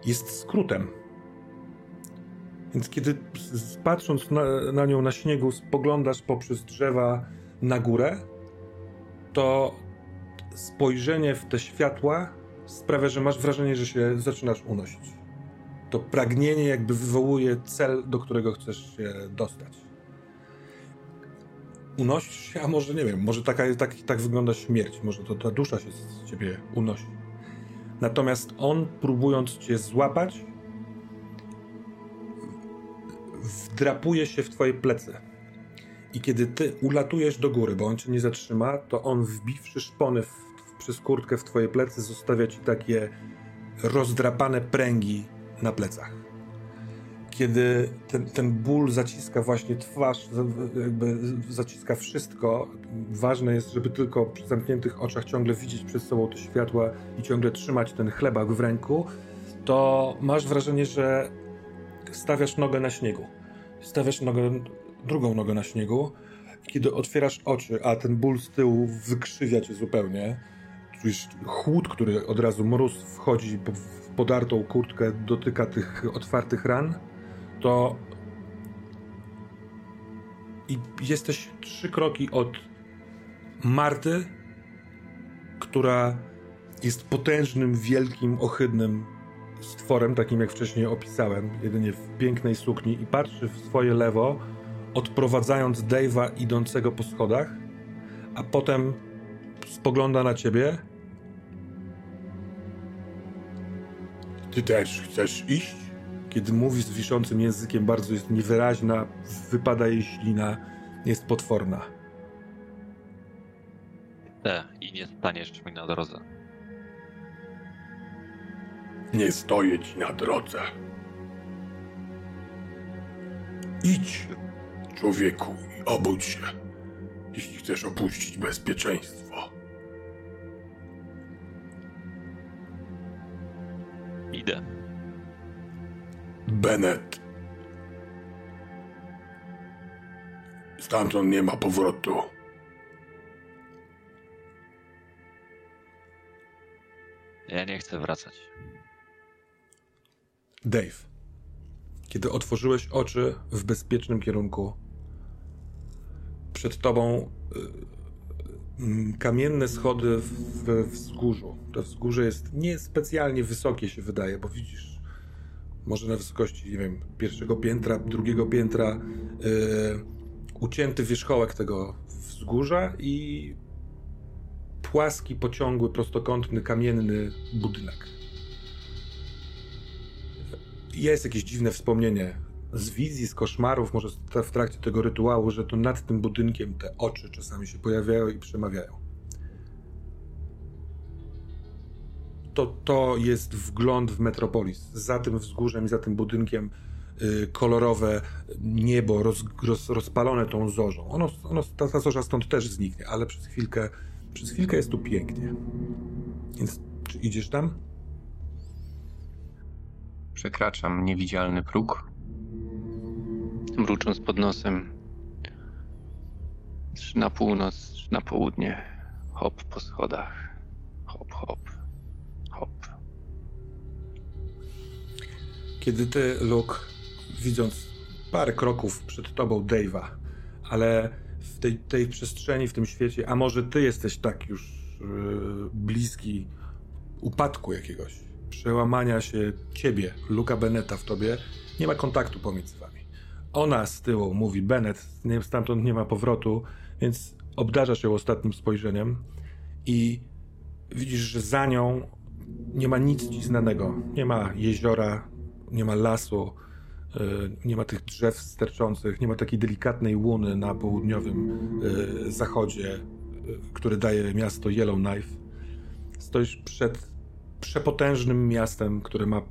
jest skrótem więc kiedy patrząc na, na nią na śniegu, spoglądasz poprzez drzewa na górę, to spojrzenie w te światła sprawia, że masz wrażenie, że się zaczynasz unosić. To pragnienie jakby wywołuje cel, do którego chcesz się dostać. Unosisz się, a może nie wiem, może taka, tak, tak wygląda śmierć, może to ta dusza się z ciebie unosi. Natomiast on, próbując cię złapać, wdrapuje się w twoje plecy. I kiedy ty ulatujesz do góry, bo on cię nie zatrzyma, to on wbiwszy szpony w, w, przez kurtkę w twoje plecy, zostawia ci takie rozdrapane pręgi na plecach. Kiedy ten, ten ból zaciska właśnie twarz, jakby zaciska wszystko, ważne jest, żeby tylko przy zamkniętych oczach ciągle widzieć przed sobą te światła i ciągle trzymać ten chlebak w ręku, to masz wrażenie, że stawiasz nogę na śniegu. Stawiasz nogę, drugą nogę na śniegu, kiedy otwierasz oczy, a ten ból z tyłu wykrzywia cię zupełnie, czujesz chłód, który od razu mróz wchodzi w podartą kurtkę, dotyka tych otwartych ran, to i jesteś trzy kroki od Marty, która jest potężnym, wielkim, ohydnym stworem, takim jak wcześniej opisałem, jedynie w pięknej sukni i patrzy w swoje lewo, odprowadzając Dave'a idącego po schodach, a potem spogląda na ciebie. Ty też chcesz iść? Kiedy mówi z wiszącym językiem, bardzo jest niewyraźna, wypada jej ślina, jest potworna. Te, i nie staniesz mi na drodze. Nie stoję ci na drodze. Idź, człowieku, i obudź się, jeśli chcesz opuścić bezpieczeństwo. Idę. Bennett. Stamtąd nie ma powrotu. Ja nie chcę wracać. Dave, kiedy otworzyłeś oczy w bezpiecznym kierunku, przed tobą y, y, kamienne schody w, w wzgórzu. To wzgórze jest niespecjalnie wysokie, się wydaje, bo widzisz, może na wysokości, nie wiem, pierwszego piętra, drugiego piętra, y, ucięty wierzchołek tego wzgórza i płaski, pociągły, prostokątny, kamienny budynek. Jest jakieś dziwne wspomnienie z wizji, z koszmarów, może w trakcie tego rytuału, że to nad tym budynkiem te oczy czasami się pojawiają i przemawiają. To, to jest wgląd w Metropolis. Za tym wzgórzem i za tym budynkiem y, kolorowe niebo roz, roz, rozpalone tą zorzą. Ono, ono, ta, ta zorza stąd też zniknie, ale przez chwilkę, przez chwilkę jest tu pięknie. Więc czy idziesz tam? Przekraczam niewidzialny próg. Mrucząc pod nosem. Trzy na północ, trzy na południe. Hop po schodach. Hop, hop. Hop. Kiedy ty, Luke, widząc parę kroków przed tobą Dave'a, ale w tej, tej przestrzeni, w tym świecie, a może ty jesteś tak już yy, bliski upadku jakiegoś, przełamania się ciebie, Luka Beneta w tobie, nie ma kontaktu pomiędzy wami. Ona z tyłu mówi, Bennett, stamtąd nie ma powrotu, więc obdarzasz ją ostatnim spojrzeniem i widzisz, że za nią nie ma nic ci znanego. Nie ma jeziora, nie ma lasu, yy, nie ma tych drzew sterczących, nie ma takiej delikatnej łuny na południowym yy, zachodzie, yy, który daje miasto Yellowknife. Stoisz przed przepotężnym miastem, które ma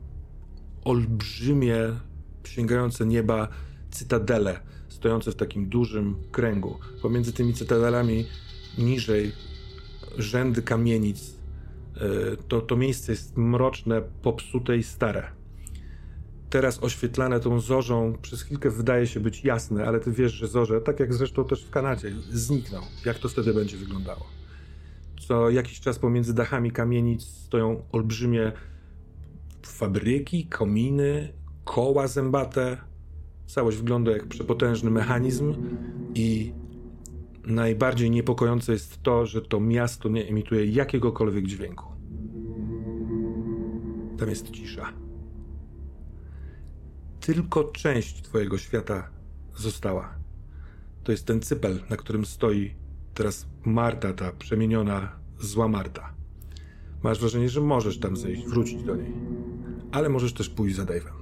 olbrzymie, sięgające nieba cytadele, stojące w takim dużym kręgu. Pomiędzy tymi cytadelami niżej rzędy kamienic. To, to miejsce jest mroczne, popsute i stare. Teraz oświetlane tą zorzą przez chwilkę wydaje się być jasne, ale ty wiesz, że zorze, tak jak zresztą też w Kanadzie, znikną. Jak to wtedy będzie wyglądało? Co jakiś czas pomiędzy dachami kamienic stoją olbrzymie fabryki, kominy, koła zębate. Całość wygląda jak przepotężny mechanizm i najbardziej niepokojące jest to, że to miasto nie emituje jakiegokolwiek dźwięku. Tam jest cisza. Tylko część twojego świata została. To jest ten cypel, na którym stoi teraz Marta, ta przemieniona zła Marta. Masz wrażenie, że możesz tam zejść, wrócić do niej. Ale możesz też pójść za Dave'em.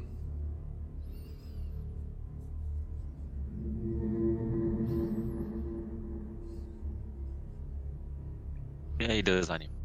Ja idę za nim.